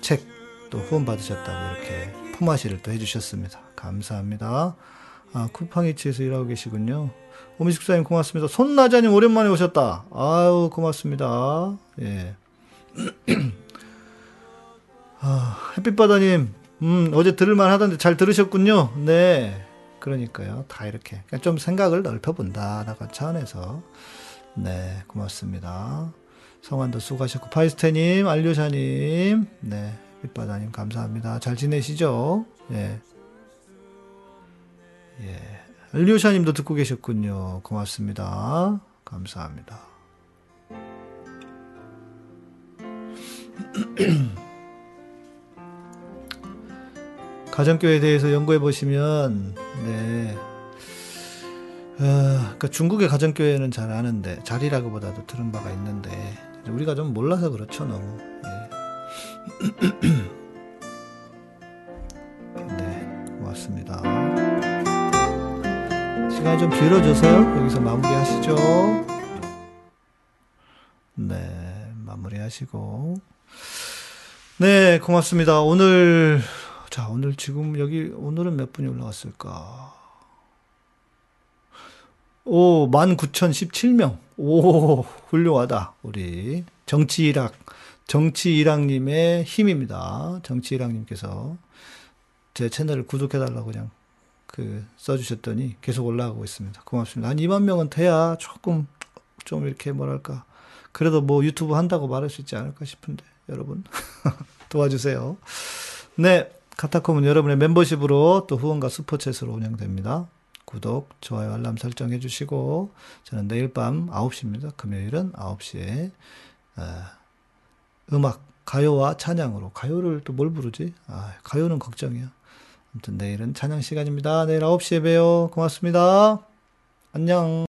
책 또 후원 받으셨다고 이렇게 품앗이를 또 해주셨습니다. 감사합니다. 아, 쿠팡이치에서 일하고 계시군요. 오미식사님 고맙습니다. 손나자님 오랜만에 오셨다. 아유 고맙습니다. 예. 아, 햇빛바다님, 음, 어제 들을만 하던데 잘 들으셨군요. 네. 그러니까요. 다 이렇게. 좀 생각을 넓혀본다. 라고 차원에서. 네, 고맙습니다. 성환도 수고하셨고, 파이스테님, 알료샤님, 네, 밑바다님 감사합니다. 잘 지내시죠? 예. 예. 류샤님도 듣고 계셨군요. 고맙습니다. 감사합니다. 가정교회에 대해서 연구해 보시면, 네. 어, 그러니까 중국의 가정교회는 잘 아는데, 잘이라고보다도 들은 바가 있는데, 우리가 좀 몰라서 그렇죠, 너무. 예. 네, 고맙습니다. 시간이 좀 길어져서요. 여기서 마무리하시죠. 네, 마무리하시고. 네, 고맙습니다. 오늘, 자, 오늘 지금 여기, 오늘은 몇 분이 올라왔을까? 오, 19,017명. 오, 훌륭하다. 우리 정치일학, 정치일학님의 힘입니다. 정치일학님께서 제 채널을 구독해달라고 그냥 그 써주셨더니 계속 올라가고 있습니다. 고맙습니다. 한 2만 명은 돼야 조금 좀 이렇게 뭐랄까 그래도 뭐 유튜브 한다고 말할 수 있지 않을까 싶은데 여러분 도와주세요. 네, 카타콤은 여러분의 멤버십으로 또 후원과 슈퍼챗으로 운영됩니다. 구독, 좋아요, 알람 설정해 주시고 저는 내일 밤 9시입니다. 금요일은 9시에 음악 가요와 찬양으로 가요를 또 뭘 부르지? 아, 가요는 걱정이야. 아무튼 내일은 찬양 시간입니다. 내일 9시에 봬요. 고맙습니다. 안녕.